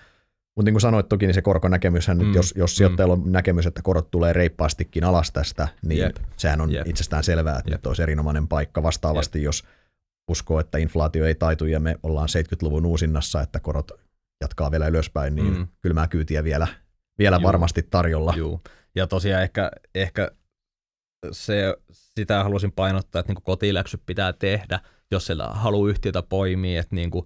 Mutta niin kuin sanoit toki, niin se korkonäkemyshän, mm. jos, jos sijoittajalla mm. on näkemys, että korot tulee reippaastikin alas tästä, niin yep. sehän on yep. itsestään selvää, että yep. nyt olisi erinomainen paikka. Vastaavasti, yep. jos uskoo, että inflaatio ei taitu ja me ollaan 70-luvun uusinnassa, että korot jatkaa vielä ylöspäin, niin mm. kylmää kyytiä vielä, vielä Juu. varmasti tarjolla. Juu. Ja tosiaan ehkä, ehkä se, sitä halusin painottaa, että niin kotiläksyt pitää tehdä, jos siellä haluaa yhtiötä poimia, että niin kuin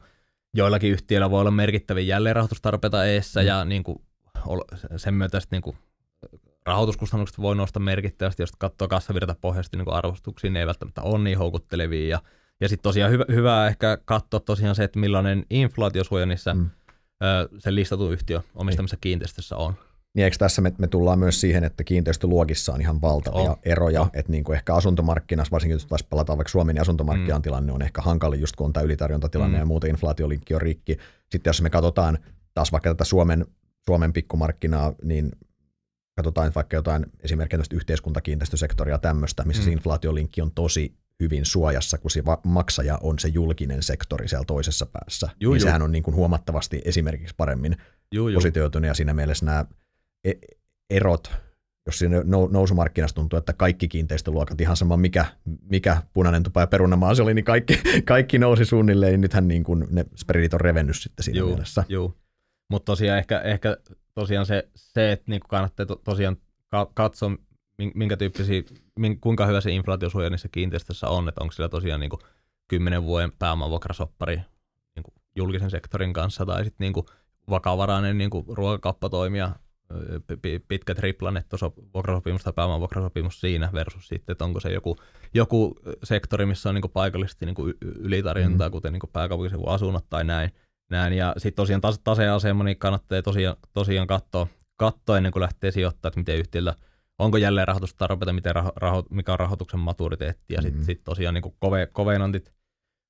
joillakin yhtiöillä voi olla merkittäviä jälleenrahoitustarpeita eessä mm. ja niin kuin sen myötä sitten niin kuin rahoituskustannukset voi nousta merkittävästi, jos katsoo kassavirta pohjasti niin arvostuksiin, ne ei välttämättä ole niin houkuttelevia. Ja, ja sitten tosiaan hyvä, hyvä ehkä katsoa tosiaan se, että millainen inflaatiosuoja niissä mm. ö, sen listatun yhtiö omistamissa niin. kiinteistössä on. Niin eikö tässä me, me tullaan myös siihen, että kiinteistöluokissa on ihan valtavia oh. eroja, oh. että niin kuin ehkä asuntomarkkinassa, varsinkin jos taas palataan vaikka Suomen niin asuntomarkkinan mm. tilanne on ehkä hankali, just kun on tämä ylitarjontatilanne mm. ja muuta inflaatiolinkki on rikki. Sitten jos me katsotaan taas vaikka tätä Suomen, Suomen pikkumarkkinaa, niin katsotaan vaikka jotain esimerkiksi yhteiskuntakiinteistösektoria tämmöistä, missä mm. se inflaatiolinkki on tosi hyvin suojassa, kun se maksaja on se julkinen sektori siellä toisessa päässä. Juu, niin juu. sehän on niin kuin huomattavasti esimerkiksi paremmin juu, positioitunut ja siinä mielessä nämä E-, erot, jos siinä nousumarkkinassa tuntuu, että kaikki kiinteistöluokat, ihan sama mikä, mikä punainen tupa ja perunamaa se oli, niin kaikki, *laughs* kaikki nousi suunnilleen, niin nythän niin kuin ne spreadit on revennyt sitten siinä juu, mielessä. Joo, mutta tosiaan ehkä, ehkä tosiaan se, se että niin kannattaa to, tosiaan katsoa, minkä tyyppisiä, kuinka hyvä se inflaatiosuoja niissä kiinteistöissä on, että onko sillä tosiaan niin kuin 10 vuoden pääomavuokrasoppari niin kuin julkisen sektorin kanssa tai sitten niin kuin vakavarainen niin kuin ruokakappatoimija pitkä triplanetto vuokrasopimus tai pääoman vuokrasopimus siinä versus sitten, että onko se joku, joku sektori, missä on niin paikallisesti niin ylitarjontaa, mm. kuten niin pääkaupunkiseudun asunnot tai näin. näin. Ja sitten tosiaan tase- taseasema, niin kannattaa tosiaan, tosiaan katsoa, katsoa ennen kuin lähtee sijoittamaan, että miten yhtiöllä onko jälleen rahoitustarpeita, miten raho, raho, mikä on rahoituksen maturiteetti ja sitten mm. sit tosiaan niin kove, kovenantit,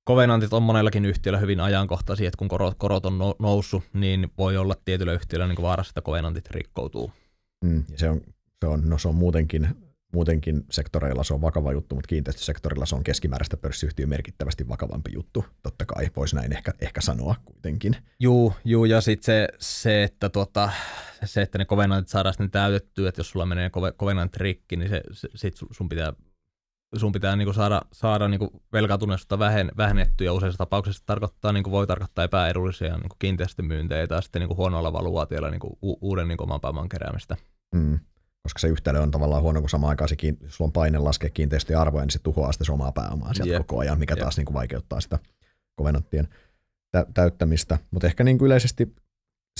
kovenantit on monellakin yhtiöllä hyvin ajankohtaisia, että kun korot, korot on noussut, niin voi olla tietyllä yhtiöllä niin vaarassa, että kovenantit rikkoutuu. Mm, ja se on, se on, no se on muutenkin, muutenkin sektoreilla se on vakava juttu, mutta kiinteistösektorilla se on keskimääräistä pörssiyhtiö merkittävästi vakavampi juttu. Totta kai, voisi näin ehkä, ehkä sanoa kuitenkin. Juu, juu ja sitten se, se, että tuota, se, että ne kovenantit saadaan sitten täytettyä, että jos sulla menee kovenantit rikki, niin se, se, sit sun pitää sun pitää niin kuin saada, saada niin kuin velkaantuneisuutta vähen, vähennettyä ja useissa tapauksissa tarkoittaa, niin kuin voi tarkoittaa epäedullisia niin kuin kiinteistömyyntejä tai sitten niin kuin huonolla valuaatiolla niin kuin u- uuden niin kuin oman pääoman keräämistä. Mm. Koska se yhtälö on tavallaan huono, kun samaan aikaan se, jos sulla on paine laskea kiinteistöjen arvoja, niin se tuhoaa sitä omaa pääomaa sieltä yep. koko ajan, mikä yep. taas niin kuin vaikeuttaa sitä kovenanttien täyttämistä. Mutta ehkä niin kuin yleisesti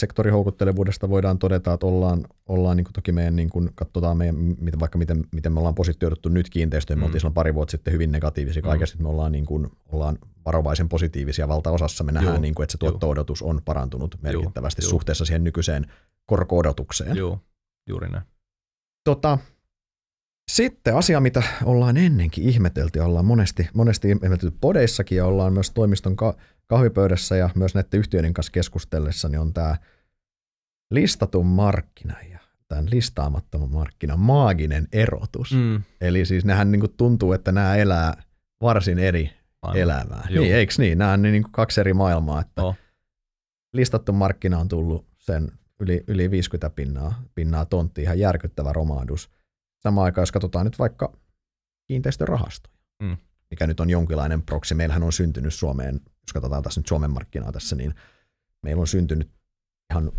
sektorihoukuttelevuudesta voidaan todeta, että ollaan, ollaan niin kuin toki meidän, niin kuin, katsotaan meidän, miten, vaikka miten, miten me ollaan positioiduttu nyt kiinteistöön, mm. me oltiin silloin pari vuotta sitten hyvin negatiivisia, mm. kaikesti me ollaan, niin kuin, ollaan varovaisen positiivisia valtaosassa, me nähdään, niin kuin, että se tuotto-odotus on parantunut merkittävästi Joo. suhteessa siihen nykyiseen korko-odotukseen. Joo, juuri näin. Tota, sitten asia, mitä ollaan ennenkin ihmetelty ja ollaan monesti, monesti ihmetelty podeissakin ja ollaan myös toimiston ka- kahvipöydässä ja myös näiden yhtiöiden kanssa keskustellessa, niin on tämä listatun markkina ja tämän listaamattoman markkinan maaginen erotus. Mm. Eli siis nehän niin kuin tuntuu, että nämä elää varsin eri Aivan. elämää. Joo. Niin, eikö niin? Nämä on niin kuin kaksi eri maailmaa. Että oh. Listattu markkina on tullut sen yli, yli 50 pinnaa, pinnaa tontti, ihan järkyttävä romahdus. Samaan aikaan, jos katsotaan nyt vaikka kiinteistörahastoja, mm. mikä nyt on jonkinlainen proksi. Meillähän on syntynyt Suomeen, jos katsotaan tässä nyt Suomen markkinaa tässä, niin meillä on syntynyt ihan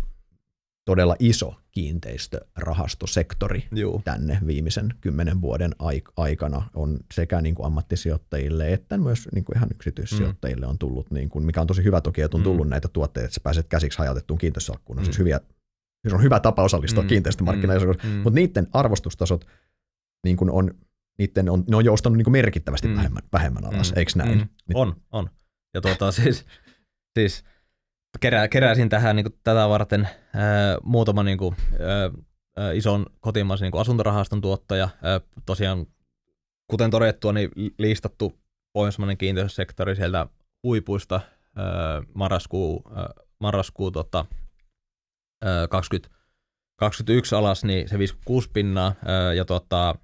todella iso kiinteistörahastosektori Juu. tänne viimeisen kymmenen vuoden aikana on sekä niin kuin ammattisijoittajille että myös niin kuin ihan yksityissijoittajille mm. on tullut, niin kuin, mikä on tosi hyvä toki, että on mm. tullut mm. näitä tuotteita, että sä pääset käsiksi hajautettuun kiinteistösalkkuun. Mm. Siis hyviä, siis on hyvä tapa osallistua mm. kiinteistömarkkinoille, mm. mutta niiden arvostustasot niin kuin on, niiden on, ne on joustanut niin kuin merkittävästi mm. vähemmän, vähemmän alas, mm. eikö näin? Mm. On, on. Ja tuota, *laughs* siis, siis kerää, keräsin tähän niin kuin, tätä varten ää, muutaman niin kuin, ää, ison kotimaisen niin kuin asuntorahaston tuottaja. Ää, tosiaan, kuten todettua, niin listattu pohjoismainen kiinteistösektori sieltä huipuista ää, marraskuu, ää, marraskuu tota, ää, 20, 21 alas, niin se 56 pinnaa. Ää, ja tota,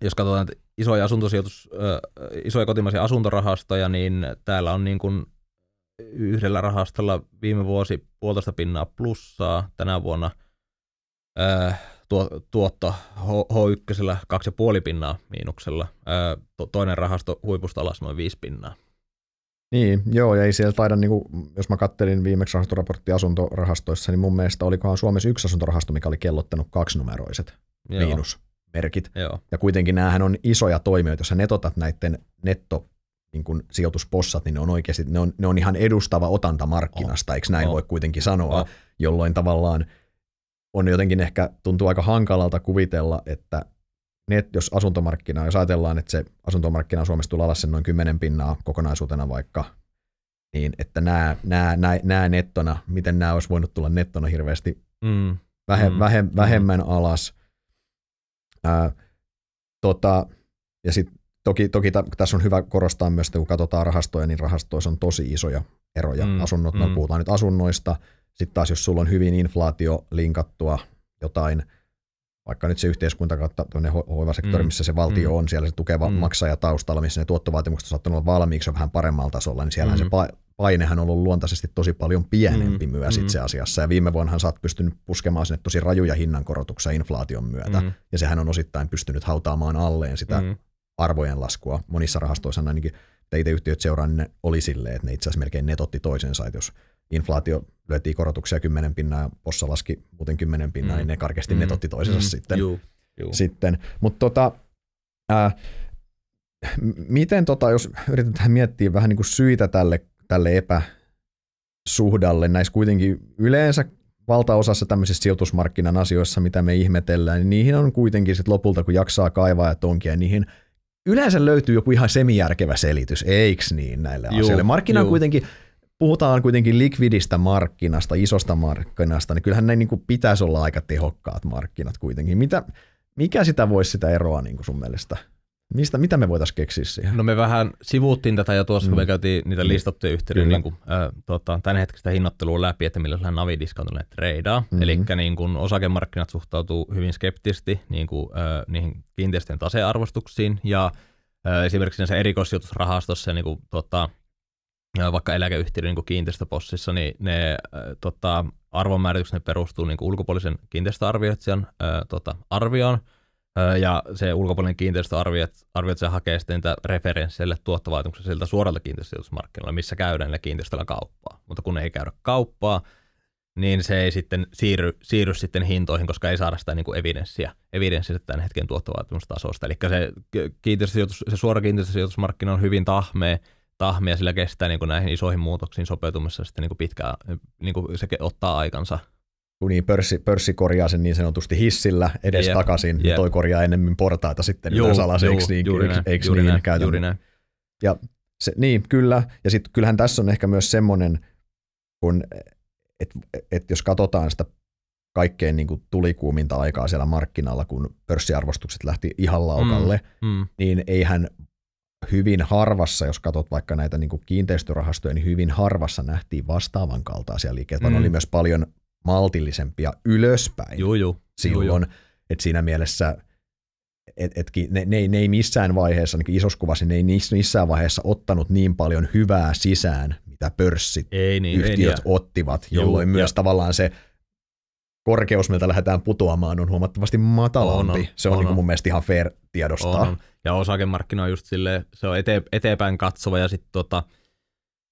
jos katsotaan isoja, ää, isoja kotimaisia asuntorahastoja, niin täällä on niin kuin yhdellä rahastolla viime vuosi puolitoista pinnaa plussaa, tänä vuonna ää, tuo, tuotto H1 kaksi puoli pinnaa miinuksella, ää, to, toinen rahasto huipusta alas noin viisi pinnaa. Niin, joo, ja ei siellä taida, niin kuin, jos mä kattelin viimeksi rahastoraportti asuntorahastoissa, niin mun mielestä olikohan Suomessa yksi asuntorahasto, mikä oli kellottanut kaksinumeroiset joo. miinusmerkit. Joo. Ja kuitenkin näähän on isoja toimijoita, jos sä netotat näiden netto niin kuin sijoituspossat, niin ne on oikeasti, ne on, ne on ihan edustava otanta markkinasta, oh. eikö näin oh. voi kuitenkin sanoa, oh. jolloin tavallaan on jotenkin ehkä tuntuu aika hankalalta kuvitella, että net, jos asuntomarkkina, jos ajatellaan, että se asuntomarkkina Suomessa tulee alas sen noin 10 pinnaa kokonaisuutena vaikka, niin että nämä, nämä, nämä, nämä nettona, miten nämä olisi voinut tulla nettona hirveästi mm. Vähe, mm. Vähe, vähemmän mm. alas. Ää, tota, ja sitten Toki, toki t- tässä on hyvä korostaa myös, että kun katsotaan rahastoja, niin rahastoissa on tosi isoja eroja. Mm, Asunnot, no mm. no puhutaan nyt asunnoista. Sitten taas, jos sulla on hyvin inflaatio linkattua jotain, vaikka nyt se yhteiskunta kautta tuonne ho- hoivasektori, mm, missä se valtio mm, on, siellä se tukeva mm. maksaja taustalla, missä ne tuottovaatimukset on saattanut olla valmiiksi vähän paremmalla tasolla, niin siellä mm. se pa- painehan on ollut luontaisesti tosi paljon pienempi mm, myös mm. itse asiassa. Ja viime vuonnahan sä oot pystynyt puskemaan sinne tosi rajuja hinnankorotuksia inflaation myötä, mm. ja sehän on osittain pystynyt hautaamaan alleen sitä mm arvojen laskua. Monissa rahastoissa ainakin, itse yhtiöt seuraa, niin ne oli silleen, että ne itse asiassa melkein netotti toisensa, että jos inflaatio lyötiin korotuksia 10 pinnaa ja possa laski muuten 10 pinnaa, mm. niin ne karkeasti mm. netotti toisensa mm. sitten. Juu. Juu. sitten. Mutta tota, ää, miten tota, jos yritetään miettiä vähän niin kuin syitä tälle, tälle epäsuhdalle, näissä kuitenkin yleensä valtaosassa tämmöisissä sijoitusmarkkinan asioissa, mitä me ihmetellään, niin niihin on kuitenkin sit lopulta, kun jaksaa kaivaa ja tonkia, niihin yleensä löytyy joku ihan semijärkevä selitys, eiks niin näille juu, asioille. Markkina on kuitenkin, puhutaan kuitenkin likvidistä markkinasta, isosta markkinasta, niin kyllähän ne niin kuin pitäisi olla aika tehokkaat markkinat kuitenkin. Mitä, mikä sitä voisi sitä eroa niin kuin sun mielestä? Mistä, mitä me voitaisiin keksiä siihen? No me vähän sivuuttiin tätä jo tuossa, mm. kun me mm. käytiin niitä listattuja yhteyden niin kuin, äh, tota, tämänhetkistä hinnoittelua läpi, että millä sillä navidiskontilla treidaa. Mm-hmm. Eli niin kuin osakemarkkinat suhtautuu hyvin skeptisesti niin kuin, äh, niihin kiinteistöjen tasearvostuksiin ja äh, esimerkiksi näissä erikoissijoitusrahastossa niin kuin, tota, vaikka eläkeyhtiöiden niin kiinteistöpossissa, niin ne äh, tota, arvonmääritykset ne perustuu niin kuin ulkopuolisen kiinteistöarvioitsijan äh, tota, arvioon, ja se ulkopuolinen kiinteistöarviot, arviot se hakee sitten niitä referensseille tuottovaatimuksia siltä suoralta kiinteistömarkkinoilla, missä käydään niillä kiinteistöillä kauppaa. Mutta kun ei käydä kauppaa, niin se ei sitten siirry, siirry sitten hintoihin, koska ei saada sitä niin kuin evidenssiä, evidenssiä tämän hetken tuottovaatimustasosta. Eli se, se suora kiinteistösijoitusmarkkina on hyvin tahmea, tahmea sillä kestää niin kuin näihin isoihin muutoksiin sopeutumassa sitten niin kuin pitkään, niin kuin se ottaa aikansa kun niin pörssi, pörssi korjaa sen niin sanotusti hissillä edes yep, takaisin, yep. toi korjaa enemmän portaita sitten juu, alas, eikö niin, juuri näin, eikö juuri niin näin, juuri näin. Ja se, niin, kyllä, ja sitten kyllähän tässä on ehkä myös semmoinen, kun, että et jos katsotaan sitä kaikkein niin kuin tulikuuminta aikaa siellä markkinalla, kun pörssiarvostukset lähti ihan laukalle, mm, mm. niin eihän hyvin harvassa, jos katsot vaikka näitä niin kuin kiinteistörahastoja, niin hyvin harvassa nähtiin vastaavan kaltaisia liikkeitä, mm. oli myös paljon maltillisempia ylöspäin juu, juu. silloin. Että siinä mielessä et, et, ne, ne, ne ei missään vaiheessa, niin isossa kuvassa, ne ei missään vaiheessa ottanut niin paljon hyvää sisään, mitä pörssit ei niin, yhtiöt ei, niin, ottivat, jolloin Juu, myös ja. tavallaan se korkeus, miltä lähdetään putoamaan, on huomattavasti matalampi. On, on, se on, on, niin mun mielestä ihan fair tiedostaa. On, on. Ja osakemarkkina on just silleen, se on ete, eteenpäin katsova ja sitten tota,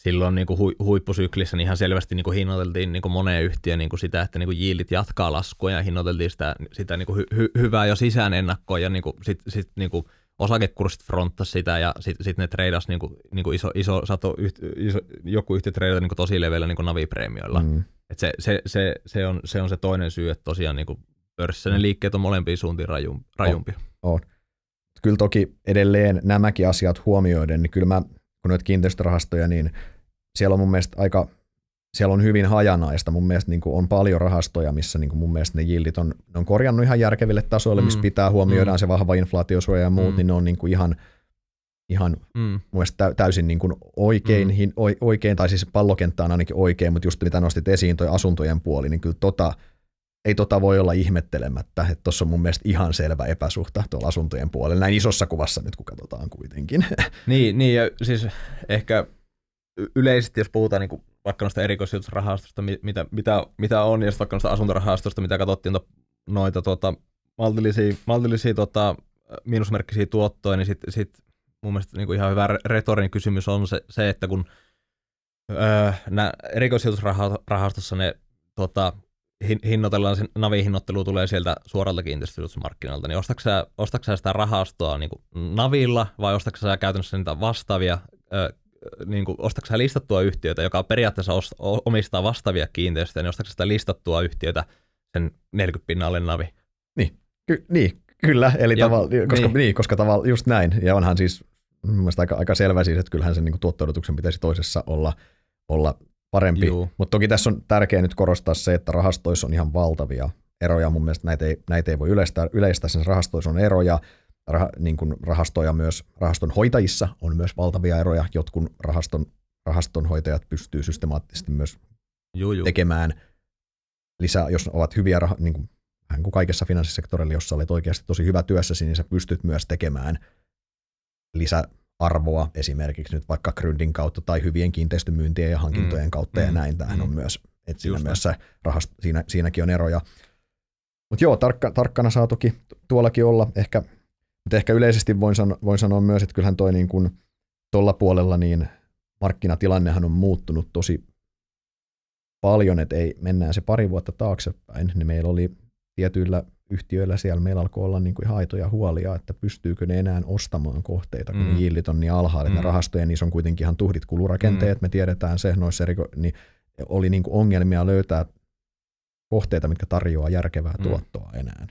silloin niin kuin hu, huippusyklissä niin ihan selvästi niin kuin hinnoiteltiin niin kuin moneen yhtiöön niin kuin sitä, että niin kuin yieldit jatkaa laskua ja hinnoiteltiin sitä, sitä niin kuin hy, hy, hyvää jo sisään ennakkoon ja niin kuin sit, sit niin kuin osakekurssit fronttasi sitä ja sitten sit ne treidas niin kuin, niin kuin iso, iso sato, yht, iso, joku yhtiö treidasi niin kuin tosi leveillä niin kuin navipreemioilla. Mm. Et se, se, se, se, on, se on se toinen syy, että tosiaan niin kuin pörssissä ne liikkeet on molempiin suuntiin rajum, rajumpia. On, on. Kyllä toki edelleen nämäkin asiat huomioiden, niin kyllä mä kun noita kiinteistörahastoja, niin siellä on mun mielestä aika siellä on hyvin hajanaista. Mun mielestä niin kuin on paljon rahastoja, missä niin kuin mun mielestä ne jildit on, ne on korjannut ihan järkeville tasoille, missä Mm. pitää huomioidaan Mm. se vahva inflaatiosuoja ja muut, Mm. niin ne on niin kuin ihan, ihan Mm. mun täysin niin kuin oikein, Mm. oi- oikein, tai siis pallokenttä on ainakin oikein, mutta just mitä nostit esiin, toi asuntojen puoli, niin kyllä tota, ei tota voi olla ihmettelemättä, että tuossa on mun mielestä ihan selvä epäsuhta tuolla asuntojen puolella, näin isossa kuvassa nyt kun katsotaan kuitenkin. *laughs* Niin, niin, ja siis ehkä yleisesti, jos puhutaan niin vaikka noista erikoissijoitusrahastosta, mi- mitä, mitä, mitä on, ja vaikka noista asuntorahastosta, mitä katsottiin noita, tuota, maltillisia, maltillisia tota, miinusmerkkisiä tuottoja, niin sitten sit mun mielestä niin kuin ihan hyvä re- retorinen kysymys on se, se että kun öö, nämä erikoissijoitusrahastossa ne hin, hinnoitellaan, sen navihinnoittelu tulee sieltä suoralta kiinteistösijoitusmarkkinoilta, niin ostatko sä, ostatko sä sitä rahastoa niin kuin navilla vai ostatko sä käytännössä niitä vastaavia, ö, niin kuin, ostatko sä listattua yhtiötä, joka periaatteessa omistaa vastaavia kiinteistöjä, niin ostatko sitä listattua yhtiötä sen 40 pinnalle navi? Ky- niin, kyllä, eli Ja- tavalla, koska, niin. niin. koska tavalla just näin, ja onhan siis mun mielestä aika, aika selvä siis, että kyllähän sen niin tuotto pitäisi toisessa olla, olla parempi, mutta toki tässä on tärkeää nyt korostaa se, että rahastoissa on ihan valtavia eroja, mun mielestä näitä ei, näitä ei voi yleistää, yleistää sen rahastoissa on eroja, Rah, niin kuin rahastoja myös, rahaston hoitajissa on myös valtavia eroja, jotkut rahaston, rahaston hoitajat pystyy systemaattisesti myös Juu, juu. tekemään lisää, jos ovat hyviä, rah- niin kuin, vähän kuin kaikessa finanssisektorilla, jos sä olet oikeasti tosi hyvä työssäsi, niin sä pystyt myös tekemään lisäarvoa esimerkiksi nyt vaikka Gryndin kautta tai hyvien kiinteistömyyntien ja hankintojen Mm, kautta ja mm, näin. Tämähän on mm. myös, että siinä, Just myös se rahast, siinä, siinäkin on eroja. Mutta joo, tarkka, tarkkana saa toki tuollakin olla. Ehkä, mutta ehkä yleisesti voin, sano, voin sanoa myös, että kyllähän toi niin kuin tuolla puolella niin markkinatilannehan on muuttunut tosi paljon, että ei, mennään se pari vuotta taaksepäin, niin meillä oli tietyillä yhtiöillä siellä, meillä alkoi olla niin kuin ihan aitoja huolia, että pystyykö ne enää ostamaan kohteita, kun mm. Yieldit on niin alhaalla, että mm. Mm. ne rahastojen, niissä on kuitenkin ihan tuhdit kulurakenteet, mm. me tiedetään se, noissa eriko, niin oli niin kuin ongelmia löytää kohteita, mitkä tarjoaa järkevää Mm. tuottoa enää.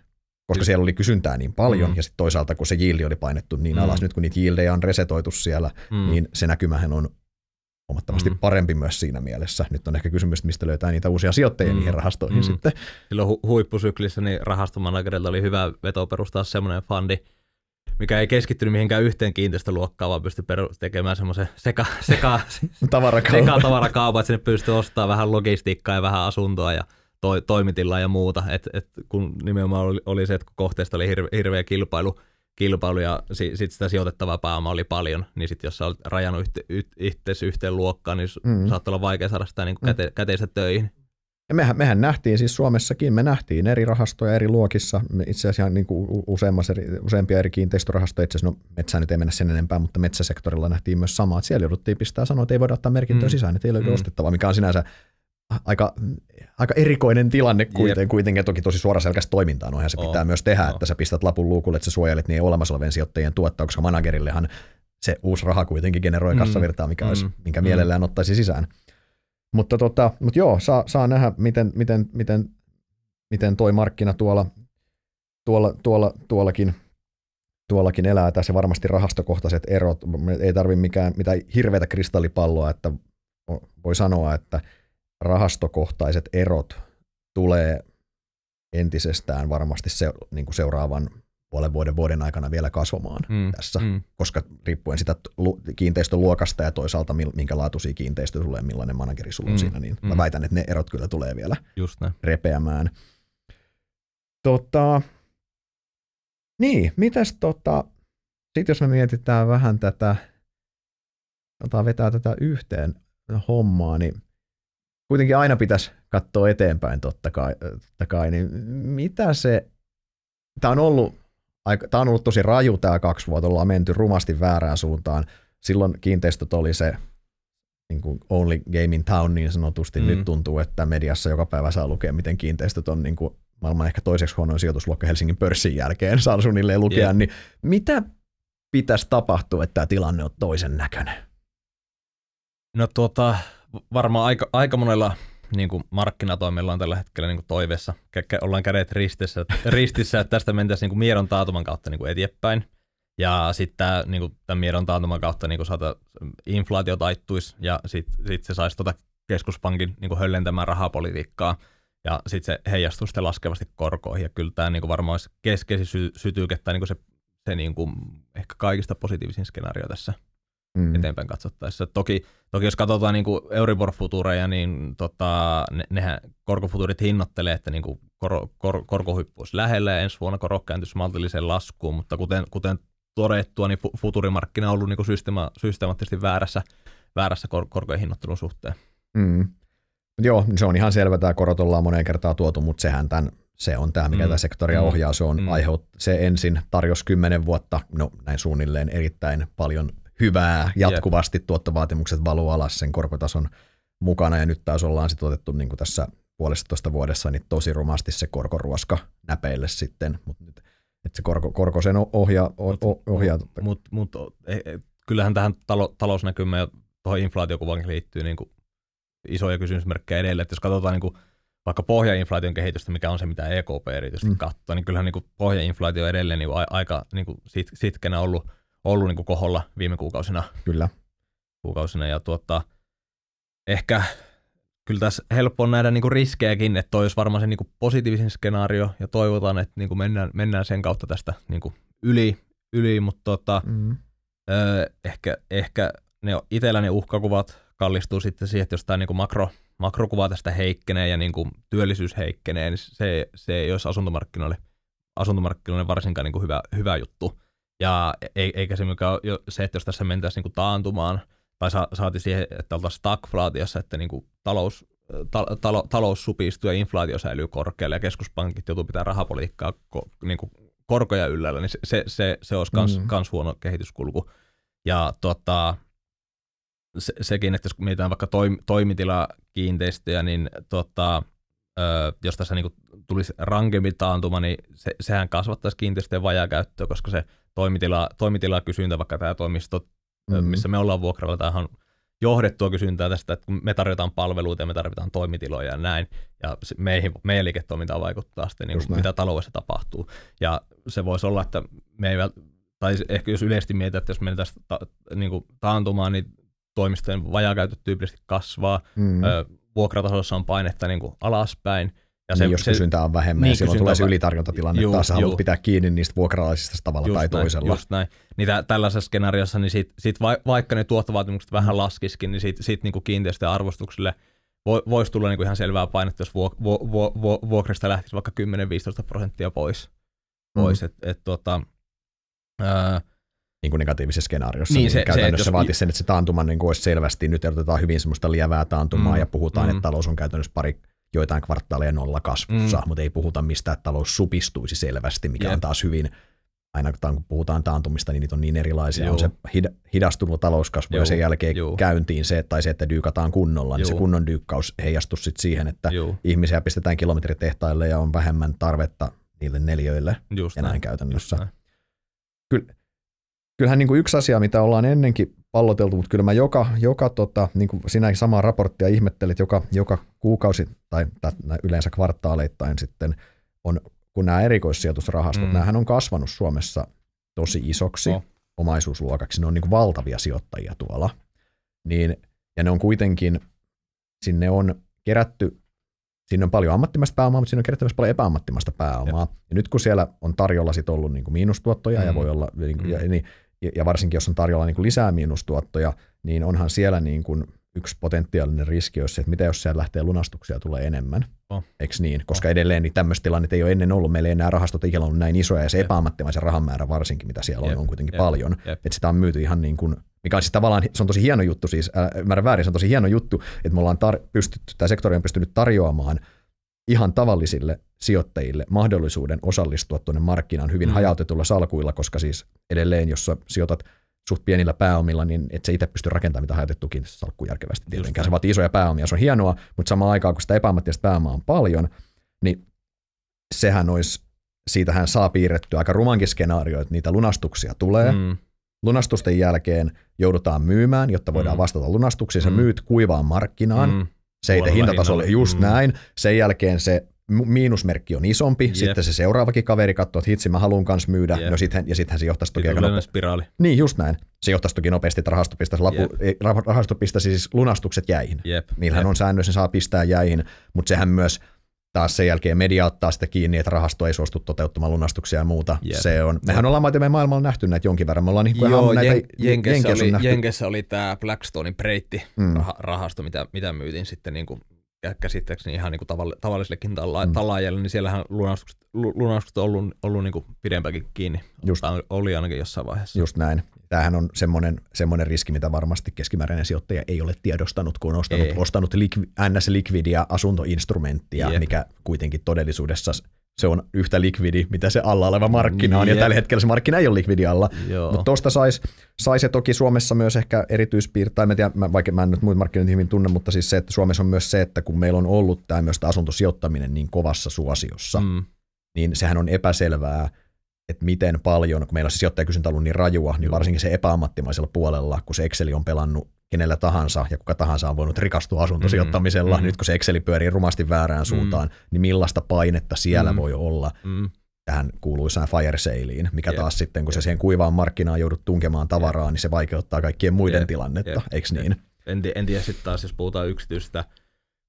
Koska siellä oli kysyntää niin paljon, Mm. ja sitten toisaalta kun se yieldi oli painettu niin Mm. alas, nyt kun niitä yieldejä on resetoitu siellä, Mm. niin se näkymähän on huomattavasti Mm. parempi myös siinä mielessä. Nyt on ehkä kysymys, että mistä löytää niitä uusia sijoittajia Mm. niihin rahastoihin Mm. sitten. silloin hu- huippusyklissä niin rahastomanagerilta oli hyvä veto perustaa semmoinen fundi, mikä ei keskittynyt mihinkään yhteen kiinteistöluokkaan, vaan pystyi peru- tekemään semmoisen seka, seka, *laughs* seka tavarakaupan, että sinne pystyi ostamaan vähän logistiikkaa ja vähän asuntoa ja toi, toimitilaa ja muuta. Et, et kun nimenomaan oli, oli se, että kun kohteesta oli hirve, hirveä kilpailu, kilpailu ja sitten sit sitä sijoitettavaa pääomaa oli paljon, niin sitten jos sä olet rajannut yhte, yht, itse yhteen luokkaan, niin Mm. saattoi olla vaikea saada sitä niin Mm. käte, käteistä töihin. Ja mehän, mehän nähtiin siis Suomessakin, me nähtiin eri rahastoja eri luokissa, itse asiassa niin kuin eri, useampia eri kiinteistörahastoja, itse asiassa no metsään nyt ei mennä sen enempää, mutta metsäsektorilla nähtiin myös samaa, että siellä jouduttiin pistää sanoa, että ei voida ottaa merkintöä Mm. sisään, että ei löydy Mm. ostettavaa, mikä on sinänsä aika, aika erikoinen tilanne kuiten, Jep. kuitenkin, toki tosi suoraselkäistä toimintaa, noinhan se pitää myös tehdä, on. että sä pistät lapun luukulle, että sä suojelet niin olemassa olevien sijoittajien tuottaa, koska managerillehan se uusi raha kuitenkin generoi Mm. kassavirtaa, mikä olisi, Mm. minkä Mm. mielellään ottaisi sisään. Mutta, tota, mutta joo, saa, saa nähdä, miten, miten, miten, miten toi markkina tuolla, tuolla, tuolla, tuollakin, tuollakin elää. Tässä varmasti rahastokohtaiset erot. Ei tarvi mikään, mitään hirveätä kristallipalloa, että voi sanoa, että rahastokohtaiset erot tulee entisestään varmasti se, niin kuin seuraavan puolen vuoden vuoden aikana vielä kasvamaan Mm. tässä, Mm. koska riippuen sitä lu- kiinteistöluokasta ja toisaalta minkä laatuisia kiinteistöjä sulle ja millainen manageri sulla on Mm, siinä, niin mä mm. väitän, että ne erot kyllä tulee vielä Just näin. repeämään. Tota, niin, mitäs tota, sitten jos me mietitään vähän tätä, otetaan vetää tätä yhteen hommaa, niin kuitenkin aina pitäisi katsoa eteenpäin totta kai, totta kai niin mitä se, tämä on ollut aika, tämä on ollut tosi raju tämä kaksi vuotta, ollaan menty rumasti väärään suuntaan. Silloin kiinteistöt oli se niin kuin only game in town niin sanotusti. Mm. Nyt tuntuu, että mediassa joka päivä saa lukea, miten kiinteistöt on niin kuin maailman ehkä toiseksi huonoin sijoitusluokka Helsingin pörssin jälkeen, saa suunnilleen lukea. Jep. Niin mitä pitäisi tapahtua, että tämä tilanne on toisen näköinen? No tuota, varmaan aika, aika monella niin kuin markkinatoimilla on tällä hetkellä niin kuin toiveessa. Kä- ollaan kädet ristissä, ristissä että tästä mentäisiin niin kuin miedon taatuman kautta niin kuin eteenpäin. Ja sitten niin tämän miedon taantuman kautta niin kuin saata, inflaatio taittuisi ja sitten sit se saisi tuota keskuspankin niin kuin höllentämään rahapolitiikkaa, ja sitten se heijastuu sitten laskevasti korkoihin, ja kyllä tämä niin varmaan olisi keskeisin sy- sytyke, tai niin kuin se, se niin kuin ehkä kaikista positiivisin skenaario tässä mm. eteenpäin katsottaessa. Toki, toki jos katsotaan niin Euribor-futureja, niin tota, ne, nehän korkofuturit hinnoittelee, että niin kor, kor, korkohuippu olisi lähellä ja ensi vuonna korot kääntyisi maltilliseen laskuun, mutta kuten, kuten todettua, niin futurimarkkina on ollut niin kuin systeema, systemaattisesti väärässä, väärässä kor, korkojen hinnoittelun suhteen. Mm. Joo, se on ihan selvä, tämä korot ollaan moneen kertaan tuotu, mutta sehän tämän, se on tämä, mikä mm. tämä sektoria mm. ohjaa. Se on mm. aiheut, se ensin tarjosi kymmenen vuotta, no näin suunnilleen erittäin paljon hyvää, jatkuvasti yep. tuottovaatimukset valuu alas sen korkotason mukana, ja nyt taas ollaan sitten otettu niin kuin tässä puolestatoista vuodessa niin tosi rumasti se korkoruoska näpeille sitten, mutta nyt että se korko, korko sen ohjaa. Mutta ohjaa. Mut, mut, eh, eh, kyllähän tähän talo, talousnäkymään ja tuohon inflaatiokuvaankin liittyy niin kuin isoja kysymysmerkkejä edelleen, että jos katsotaan niin kuin vaikka pohjainflaation kehitystä, mikä on se, mitä EKP erityisesti mm. katsoo, niin kyllähän niin kuin pohjainflaatio edelleen niin kuin aika niin kuin sit, sitkenä ollut ollut niin kuin koholla viime kuukausina. Kyllä. Kuukausina ja tuota, ehkä kyllä tässä helppo on nähdä niin kuin riskejäkin, että toi olisi varmaan se niin kuin positiivisin skenaario ja toivotaan, että niin kuin mennään, mennään sen kautta tästä niin kuin yli, yli, mutta tota, mm. ö, ehkä, ehkä ne itsellä ne uhkakuvat kallistuu sitten siihen, että jos tämä niin kuin makro, makrokuva tästä heikkenee ja niin kuin työllisyys heikkenee, niin se, se ei olisi asuntomarkkinoille, asuntomarkkinoille varsinkaan niin kuin hyvä, hyvä juttu. Ja eikä se mikä ole se, että jos tässä mentäisiin niin kuin taantumaan, tai sa- saati siihen, että oltaisiin stagflaatiossa, että niin kuin talous, ta- talo, talous supistuu ja inflaatio säilyy korkealle ja keskuspankit joutuu pitää rahapolitiikkaa ko- niin kuin korkoja yllällä, niin se, se, se, se olisi kans, mm. kans huono kehityskulku. Ja tota, se, sekin, että jos mietitään vaikka toim, toimitilakiinteistöjä, niin tota, ö, jos tässä niin kuin tulisi rankempi taantuma, niin se, sehän kasvattaisi kiinteistöjen vajakäyttöä, koska se toimitila, toimitila kysyntä, vaikka tämä toimisto, mm. missä me ollaan vuokralla, tämähän on johdettua kysyntää tästä, että kun me tarjotaan palveluita ja me tarvitaan toimitiloja ja näin, ja meihin, meidän liiketoimintaan vaikuttaa sitten, niin kuin, mitä taloudessa tapahtuu. Ja se voisi olla, että me ei, tai ehkä jos yleisesti mietitään, että jos mennään ta, niin kuin taantumaan, niin toimistojen vajakäyttö tyypillisesti kasvaa, mm. ö, vuokratasossa on painetta niin kuin alaspäin, ja se, niin, jos se, kysyntää on vähemmän, niin, ja silloin tulee se ylitarjontatilanne, juu, taas haluat pitää kiinni niistä vuokralaisista tavalla just tai näin, toisella. Just näin. Niin tä, tällaisessa skenaariossa, niin sit, sit va, vaikka ne tuottovaatimukset vähän laskisikin, niin siitä sit niinku kiinteistöjen arvostukselle vo, voisi tulla niinku ihan selvää painetta, jos vuok, vu, vu, vu, vuokrista lähtisi vaikka 10-15 prosenttia pois. pois. Mm. Et, et, tota, ää, niin kuin negatiivisessa skenaariossa, niin, niin se, käytännössä se, jos, vaatisi sen, että se taantuma niin olisi selvästi, nyt erotetaan hyvin semmoista lievää taantumaa mm, ja puhutaan, mm. että talous on käytännössä pari joitain kvartaaleja nolla kasvussa, mm. mutta ei puhuta mistään, että talous supistuisi selvästi, mikä Jep. on taas hyvin, aina kun puhutaan taantumista, niin niitä on niin erilaisia. Joo. On se hidastunut talouskasvu Joo. ja sen jälkeen Joo. käyntiin se, tai se, että dyykataan kunnolla, niin Joo. se kunnon dyykkaus heijastuu sitten siihen, että Joo. ihmisiä pistetään kilometritehtaille ja on vähemmän tarvetta niille neljöille Just ja näin, näin käytännössä. Just näin. Kyllä, kyllähän niin kuin yksi asia, mitä ollaan ennenkin palloteltu, mutta kyllä mä joka, joka tota, niin kuin sinä samaa raporttia ihmettelit joka, joka kuukausi tai yleensä kvartaaleittain sitten on, kun nämä erikoissijoitusrahastot, mm. näähän on kasvanut Suomessa tosi isoksi oh. omaisuusluokaksi, ne on niin kuin valtavia sijoittajia tuolla, niin, ja ne on kuitenkin, sinne on kerätty, sinne on paljon ammattimaista pääomaa, mutta sinne on kerätty myös paljon epäammattimaista pääomaa, ja, ja nyt kun siellä on tarjolla sit ollut niin kuin miinustuottoja mm. ja voi olla, niin, mm. ja, niin ja varsinkin jos on tarjolla niin kuin lisää miinustuottoja, niin onhan siellä niin kuin yksi potentiaalinen riski olisi se, että mitä jos siellä lähtee lunastuksia tulee enemmän, oh. eikö niin? Koska oh. edelleen niin tämmöistä tilannetta ei ole ennen ollut, meillä ei enää rahastot ikinä ollut näin isoja, ja se epäammattimaisen rahan määrä varsinkin, mitä siellä on, Jep. on kuitenkin Jep. paljon, Jep. että sitä on myyty ihan niin kuin, mikä on siis tavallaan, se on tosi hieno juttu siis, määrä väärin, se on tosi hieno juttu, että me ollaan tar- pystytty, tämä sektori on pystynyt tarjoamaan ihan tavallisille sijoittajille mahdollisuuden osallistua tuonne markkinaan hyvin mm. hajautetulla salkuilla, koska siis edelleen, jos sä sijoitat suht pienillä pääomilla, niin et sä itse pysty rakentamaan mitä hajautettu kiinteistösalkku järkevästi tietenkään. Se vaatii isoja pääomia, se on hienoa, mutta samaan aikaan, kun sitä epäammattilaista pääomaa on paljon, niin sehän olisi, siitähän saa piirrettyä aika rumankin skenaario, että niitä lunastuksia tulee. Mm. Lunastusten jälkeen joudutaan myymään, jotta voidaan mm. vastata lunastuksiin. Sä mm. myyt kuivaan markkinaan. Mm. Se ei hintatasolle, just mm. näin. Sen jälkeen se miinusmerkki on isompi, Jep. sitten se seuraavakin kaveri katsoo, että hitsi mä haluan kanssa myydä, Jep. no sittenhän, ja sittenhän se johtaisi toki Sitten aika nopeasti. spiraali. Niin, just näin. Se johtaisi toki nopeasti, että rahasto pistäisi, lapu, rah- rahasto pistäisi siis lunastukset jäihin. Jep. Niillähän jep. on säännös, ne saa pistää jäihin, mutta sehän myös taas sen jälkeen media ottaa sitä kiinni, että rahasto ei suostu toteuttamaan lunastuksia ja muuta. Jep. Se on, mehän ollaan me maailmalla nähty näitä jonkin verran. Me ollaan niin Joo, ihan näitä Jen- Jenkessä, Jenkeissä on oli, nähty. Jenkessä oli tämä Blackstonein breitti Mm. rah- rahasto, mitä, mitä myytiin sitten niin kuin käsittääkseni ihan niin kuin tavall- tavallisillekin tala- Mm. talaajille, niin siellähän lunastukset, lu- lunastukset on ollut, ollut niin kuin pidempäänkin kiinni. Just. Oli ainakin jossain vaiheessa. Just näin. Tämähän on semmoinen, semmoinen riski, mitä varmasti keskimääräinen sijoittaja ei ole tiedostanut, kun on ostanut, Ei. ostanut lik, NS-likvidia asuntoinstrumenttia, Jep. mikä kuitenkin todellisuudessa se on yhtä likvidi, mitä se alla oleva markkina on, ja tällä hetkellä se markkina ei ole likvidi alla. Mutta tuosta saisi sais se toki Suomessa myös ehkä erityispiirtein, mä tiedän, mä, vaikka mä en nyt muita markkinoita hyvin tunne, mutta siis se, että Suomessa on myös se, että kun meillä on ollut tämä myös tää asuntosijoittaminen niin kovassa suosiossa, mm. Niin sehän on epäselvää, että miten paljon, kun meillä on se sijoittajakysyntä ollut niin rajua, niin varsinkin se epäammattimaisella puolella, kun se Exceli on pelannut kenellä tahansa ja kuka tahansa on voinut rikastua asuntosijoittamisella, Mm, mm. nyt kun se Exceli pyörii rumasti väärään suuntaan, niin millaista painetta siellä Mm. voi olla Mm. tähän kuuluisaan fire salein, mikä Jep. taas sitten, kun se Jep. siihen kuivaan markkinaan joudut tunkemaan tavaraa, niin se vaikeuttaa kaikkien muiden Jep. tilannetta, Jep. eikö niin? En, en tiedä sitten taas, jos puhutaan yksityistä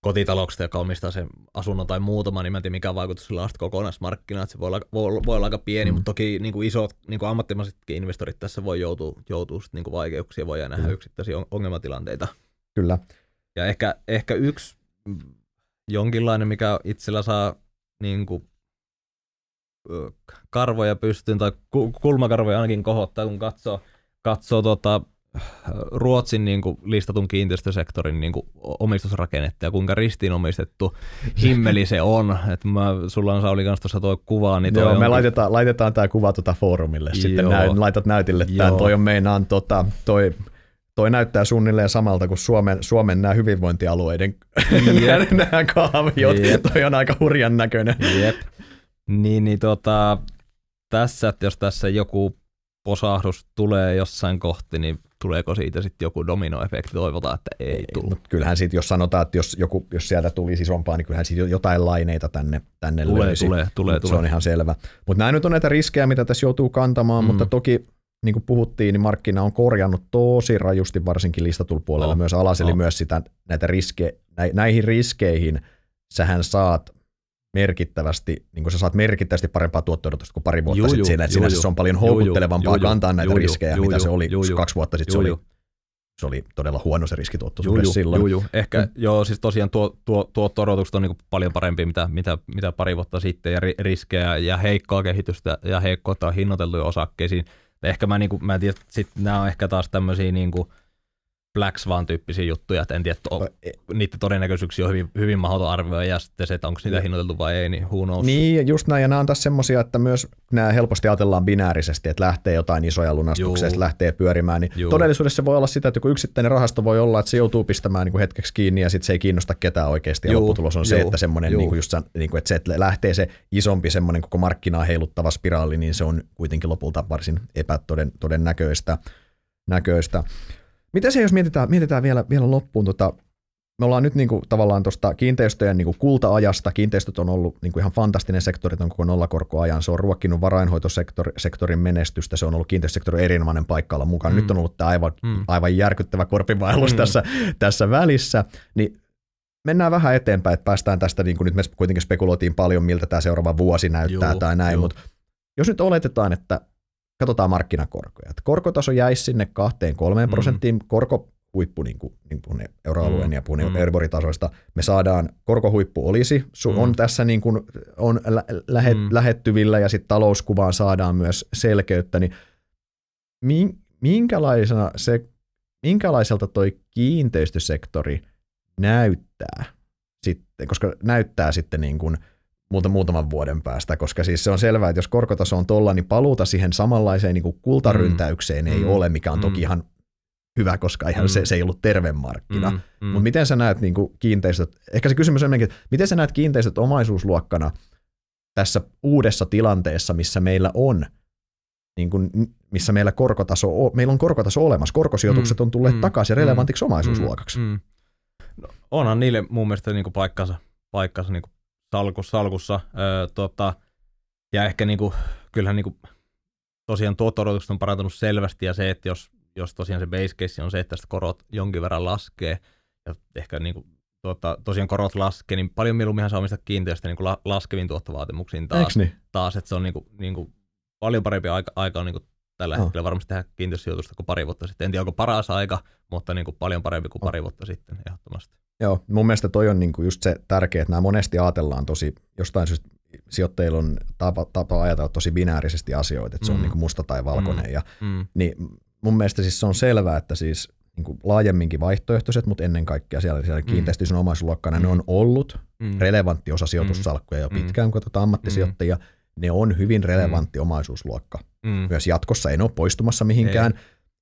kotitalouksista, joka omistaa sen asunnon tai muutama, niin mä en tiedä mikä vaikutus sillä on kokonaismarkkinaan, se voi olla, voi, voi olla aika pieni, Mm. mm. mutta toki niin kuin isot niin kuin ammattimaisetkin investorit tässä voi joutua, joutua sit niin kuin vaikeuksiin, voi nähdä Kyllä. yksittäisiä on- ongelmatilanteita. Kyllä. Ja ehkä, ehkä yksi mm, jonkinlainen, mikä itsellä saa niin kuin, karvoja pystyyn, tai ku- kulmakarvoja ainakin kohottaa, kun katsoo, katsoo tota, Ruotsin niin kuin, listatun kiinteistösektorin niin kuin, omistusrakennetta ja kuinka ristiin omistettu himmeli se on. Et mä, sulla on Sauli kanssa tuossa tuo kuva, niin toi Joo, me onkin- laitetaan, laitetaan tämä kuva tuota foorumille, sitten Joo. näy, laitat näytille tämän, toi on meinaan, tota, toi, toi näyttää suunnilleen samalta kuin Suomen, Suomen nämä hyvinvointialueiden Jep. *laughs* nämä kaaviot, Jep. toi on aika hurjan näköinen. Jep. Niin, niin tota, tässä, että jos tässä joku posahdus tulee jossain kohti, niin tuleeko siitä sitten joku dominoefekti? Toivotaan, että ei tule. Mutta kyllähän siitä, jos sanotaan, että jos, joku, jos sieltä tulisi isompaa, niin kyllähän siitä jo- jotain laineita tänne, tänne Tulee, löysi. tulee, tulee, Mut Se tulee. on ihan selvä. Mutta nämä nyt on näitä riskejä, mitä tässä joutuu kantamaan, Mm. mutta toki niin kuin puhuttiin, niin markkina on korjannut tosi rajusti varsinkin listatulla puolella Oh. myös alas, eli Oh. myös sitä, näitä riske, nä, näihin riskeihin sähän saat merkittävästi, niin kuin sä saat merkittävästi parempaa tuotto kuin pari vuotta sitten. siinä, että sinänsä se on paljon houkuttelevampaa juu, kantaa näitä juu, riskejä, juu, mitä se oli juu, kaksi vuotta sitten, se oli, se oli todella huono se riskituotto Juu, juu, silloin. juu, juu. Ehkä, Mm. joo, siis tosiaan tuo, tuo, tuo odotukset on niin paljon parempi, mitä, mitä, mitä pari vuotta sitten, ja ri- riskejä ja heikkoa kehitystä ja heikkoutta on hinnoiteltu jo osakkeisiin. Ehkä mä, niin kuin, mä en tiedä, sit nämä on ehkä taas tämmöisiä niin kuin Black Swan-tyyppisiä juttuja, että en tiedä, että on, niiden todennäköisyyksiä on hyvin, hyvin mahdoton arvioida, ja sitten se, että onko niitä hinnoiteltu vai ei, niin who knows. Niin, just näin, ja nämä on taas semmoisia, että myös nämä helposti ajatellaan binäärisesti, että lähtee jotain isoja sitten lähtee pyörimään, niin Juu. todellisuudessa se voi olla sitä, että joku yksittäinen rahasto voi olla, että se joutuu pistämään niin kuin hetkeksi kiinni ja sitten se ei kiinnosta ketään oikeasti, ja Juu. lopputulos on se, Juu. että semmoinen, Juu. niin kuin just, niin kuin, että se, että lähtee se isompi semmoinen koko markkinaa heiluttava spiraali, niin se on kuitenkin lopulta varsin epätodennäköistä. Näköistä. Miten se, jos mietitään, mietitään vielä, vielä loppuun, tota, me ollaan nyt niin kuin, tavallaan tuosta kiinteistöjen niin kuin kulta-ajasta, kiinteistöt on ollut niin kuin ihan fantastinen sektori on koko nollakorkoajan, se on ruokkinut varainhoitosektorin menestystä, se on ollut kiinteistösektorin erinomainen paikka olla mukana. Mm. Nyt on ollut tämä aivan, Mm. aivan järkyttävä korpivaellus Mm. tässä, tässä välissä, niin mennään vähän eteenpäin, että päästään tästä, niin kuin nyt me kuitenkin spekuloitiin paljon, miltä tämä seuraava vuosi näyttää Juu, tai näin, juu. mutta jos nyt oletetaan, että katsotaan markkinakorkoja, että korkotaso jäisi sinne 2-3 Mm. prosenttiin, korko huippu niin kuin, niin kuin euroalueen Mm, ja puhun mm. Euribor-tasoista, me saadaan, korkohuippu olisi, su, Mm. on tässä niin kuin, on lä, lähe, Mm. lähettyvillä ja sitten talouskuvaan saadaan myös selkeyttä, niin min, minkälaisena se, minkälaiselta toi kiinteistösektori näyttää sitten, koska näyttää sitten niin kuin muuta, muutaman vuoden päästä, koska siis se on selvää, että jos korkotaso on tolla, niin paluuta siihen samanlaiseen niin kuin kultaryntäykseen mm. ei Mm. ole, mikä on Mm. toki ihan hyvä, koska ihan Mm. se, se ei ollut terve markkina. Mm. mm. Mutta miten sä näet niin kuin kiinteistöt, ehkä se kysymys on enemmänkin, että miten sä näet kiinteistöt omaisuusluokkana tässä uudessa tilanteessa, missä meillä on niin kuin, missä meillä, korkotaso, meillä on korkotaso olemassa, korkosijoitukset Mm, on tulleet mm, takaisin mm, relevantiksi omaisuusluokaksi. Mm, mm. No, onhan niille mun mielestä niinku paikkansa, paikkansa niinku salkussa, salkussa öö, tota, ja ehkä niinku, kyllähän niinku, tosiaan tuotto on parantunut selvästi ja se, että jos, jos tosiaan se base case on se, että tästä korot jonkin verran laskee ja ehkä niinku, tuota, tosiaan korot laskee, niin paljon mieluummin saa omista kiinteistä niin la, laskeviin tuottovaatimuksiin taas. Niin? taas että se on niinku, niinku paljon parempi aika, aika on niinku tällä oh. hetkellä varmasti tehdä kiinteistösijoitusta kuin pari vuotta sitten. En tiedä, onko paras aika, mutta niinku paljon parempi kuin oh. pari vuotta sitten ehdottomasti. Joo, mun mielestä toi on niinku just se tärkeä, että nämä monesti ajatellaan tosi, jostain syystä sijoittajilla on tapa, tapa ajatella tosi binäärisesti asioita, että se mm. on niinku musta tai valkoinen. Mm. Ja, mm. Niin mun mielestä siis se on selvää, että siis niin kuin laajemminkin vaihtoehtoiset, mutta ennen kaikkea siellä, siellä mm. kiinteistöisen omaisuusluokkana mm. ne on ollut mm. relevantti osa sijoitussalkkuja jo mm. pitkään, kun katsotaan ammattisijoittajia. Mm. Ne on hyvin relevantti mm. omaisuusluokka. Mm. Myös jatkossa ei ole poistumassa mihinkään. Ei.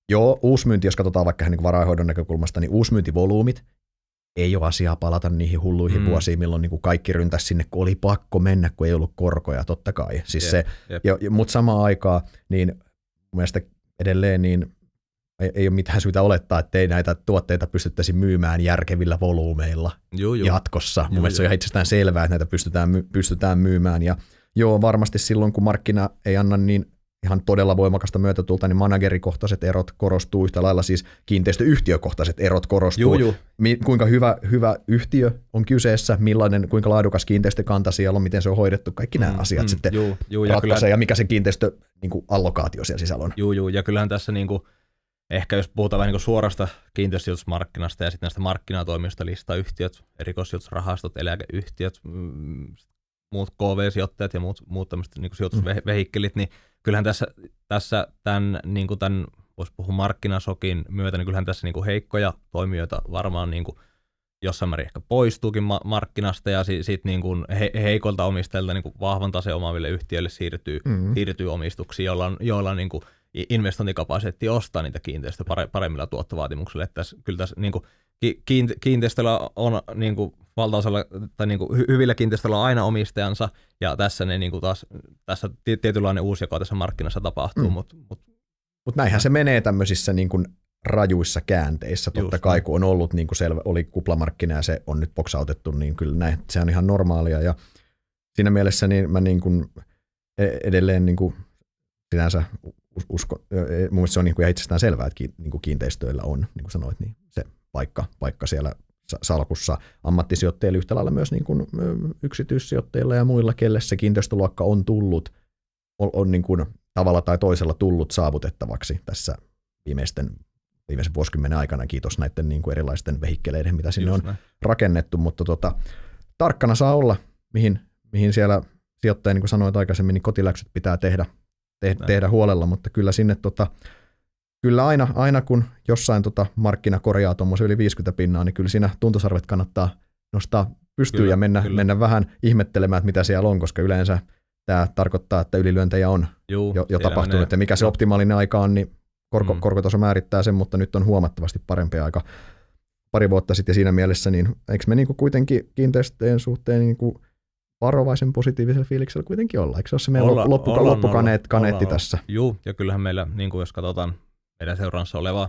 Joo, uusmyynti, jos katsotaan vaikka niin varainhoidon näkökulmasta, niin uusmyyntivolyymit ei ole asiaa palata niihin hulluihin mm. vuosiin, milloin niin kuin kaikki ryntäsi sinne, kun oli pakko mennä, kun ei ollut korkoja, totta kai. Siis yep, yep. mutta samaan aikaan, niin mun mielestä edelleen niin ei, ei ole mitään syytä olettaa, että ei näitä tuotteita pystyttäisi myymään järkevillä volyymeilla joo, joo. jatkossa. Mun joo, mielestä joo. se on ihan itsestään selvää, että näitä pystytään, pystytään myymään. Ja joo, varmasti silloin, kun markkina ei anna niin ihan todella voimakasta myötätulta, niin managerikohtaiset erot korostuu yhtä lailla, siis kiinteistöyhtiökohtaiset erot korostuu. Juu, juu. Mi- kuinka hyvä, hyvä yhtiö on kyseessä, millainen, kuinka laadukas kiinteistökanta siellä on, miten se on hoidettu, kaikki nämä mm, asiat mm, sitten juu, juu, ja, kyllä, ja mikä se kiinteistö niin kuin allokaatio siellä sisällä on. Joo, joo, ja kyllähän tässä niin kuin, ehkä jos puhutaan vähän niin suorasta kiinteistösijoitusmarkkinasta ja sitten näistä markkinatoimista listayhtiöt, erikoissijoitusrahastot, eläkeyhtiöt, mm, muut KV-sijoittajat ja muut, muut tämmöiset niin sijoitusvehikkelit, niin kyllähän tässä, tässä tämän, niin kuin tämän voisi puhua markkinasokin myötä, niin kyllähän tässä niin kuin heikkoja toimijoita varmaan niin kuin jossain määrin ehkä poistuukin ma- markkinasta ja sitten sit niin kuin he- heikolta omistajilta niin kuin vahvan taseen omaaville yhtiöille siirtyy, mm-hmm. siirtyy omistuksiin, joilla on, joilla on niin kuin investointikapasiteetti ostaa niitä kiinteistöjä paremmilla tuottovaatimuksilla. Että tässä, kyllä tässä niin kuin kiinteistöllä on niin kuin valtaosalla, tai niin kuin hyvillä kiinteistöillä on aina omistajansa, ja tässä, ne, niin kuin taas, tässä tietynlainen uusi joka tässä markkinassa tapahtuu. Mm. Mutta mut, mut näinhän se menee tämmöisissä niin kuin rajuissa käänteissä, totta Just kai, kun on ollut niin kuin selvä, oli kuplamarkkina ja se on nyt boksautettu, niin kyllä näin, se on ihan normaalia, ja siinä mielessä niin mä niin kuin e-, edelleen niin kuin sinänsä usko, mun se on niin kuin ihan itsestään selvää, että niin kuin kiinteistöillä on, niin kuin sanoit, niin se paikka, paikka siellä salkussa. Ammattisijoittajille yhtä lailla myös niin kuin yksityissijoittajilla ja muilla, kelle se kiinteistöluokka on tullut, on, on niin kuin tavalla tai toisella tullut saavutettavaksi tässä viimeisten, viimeisen vuosikymmenen aikana, kiitos näiden niin kuin erilaisten vehikkeleiden, mitä sinne Just on näin. rakennettu, mutta tota, tarkkana saa olla, mihin, mihin siellä sijoittaja, niin kuin sanoit aikaisemmin, niin kotiläksyt pitää tehdä, te, tehdä huolella, mutta kyllä sinne tota, kyllä aina, aina kun jossain tota markkina korjaa tuommoisen yli 50 pinnaa, niin kyllä siinä tuntosarvet kannattaa nostaa pystyyn ja mennä, kyllä. mennä vähän ihmettelemään, että mitä siellä on, koska yleensä tämä tarkoittaa, että ylilyöntejä on Juu, jo, jo tapahtunut. Menee. Ja mikä se optimaalinen aika on, niin korko, mm. korkotaso määrittää sen, mutta nyt on huomattavasti parempi aika pari vuotta sitten siinä mielessä, niin eikö me niinku kuitenkin kiinteistöjen suhteen niinku varovaisen positiivisella fiiliksellä kuitenkin olla? Eikö se ole se meidän olla, loppuka- olla, loppukaneetti olla, tässä? Joo, ja kyllähän meillä, niin kuin jos katsotaan meidän seurannassa oleva,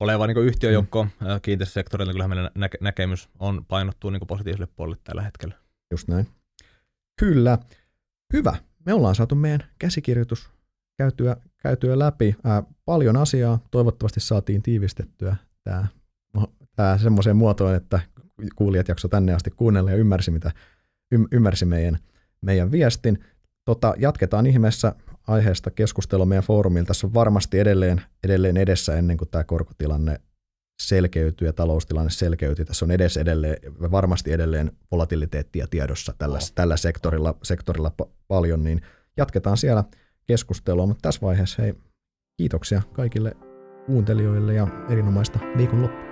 oleva niin yhtiöjoukko mm. kiinteistösektorilla, niin kyllähän meidän näke- näkemys on painottuu niin positiiviselle puolelle tällä hetkellä. Just näin. Kyllä. Hyvä. Me ollaan saatu meidän käsikirjoitus käytyä, käytyä läpi. Ää, paljon asiaa. Toivottavasti saatiin tiivistettyä tämä, tämä semmoiseen muotoon, että kuulijat jakso tänne asti kuunnella ja ymmärsi, mitä, ymmärsi meidän, meidän viestin. Tota, jatketaan ihmeessä aiheesta keskustelua meidän foorumilla. Tässä on varmasti edelleen, edelleen edessä ennen kuin tämä korkotilanne selkeytyy ja taloustilanne selkeytyy. Tässä on edes edelleen, varmasti edelleen volatiliteettia tiedossa tällä, oh. tällä sektorilla, sektorilla paljon, niin jatketaan siellä keskustelua, mutta tässä vaiheessa hei, kiitoksia kaikille kuuntelijoille ja erinomaista viikonloppua.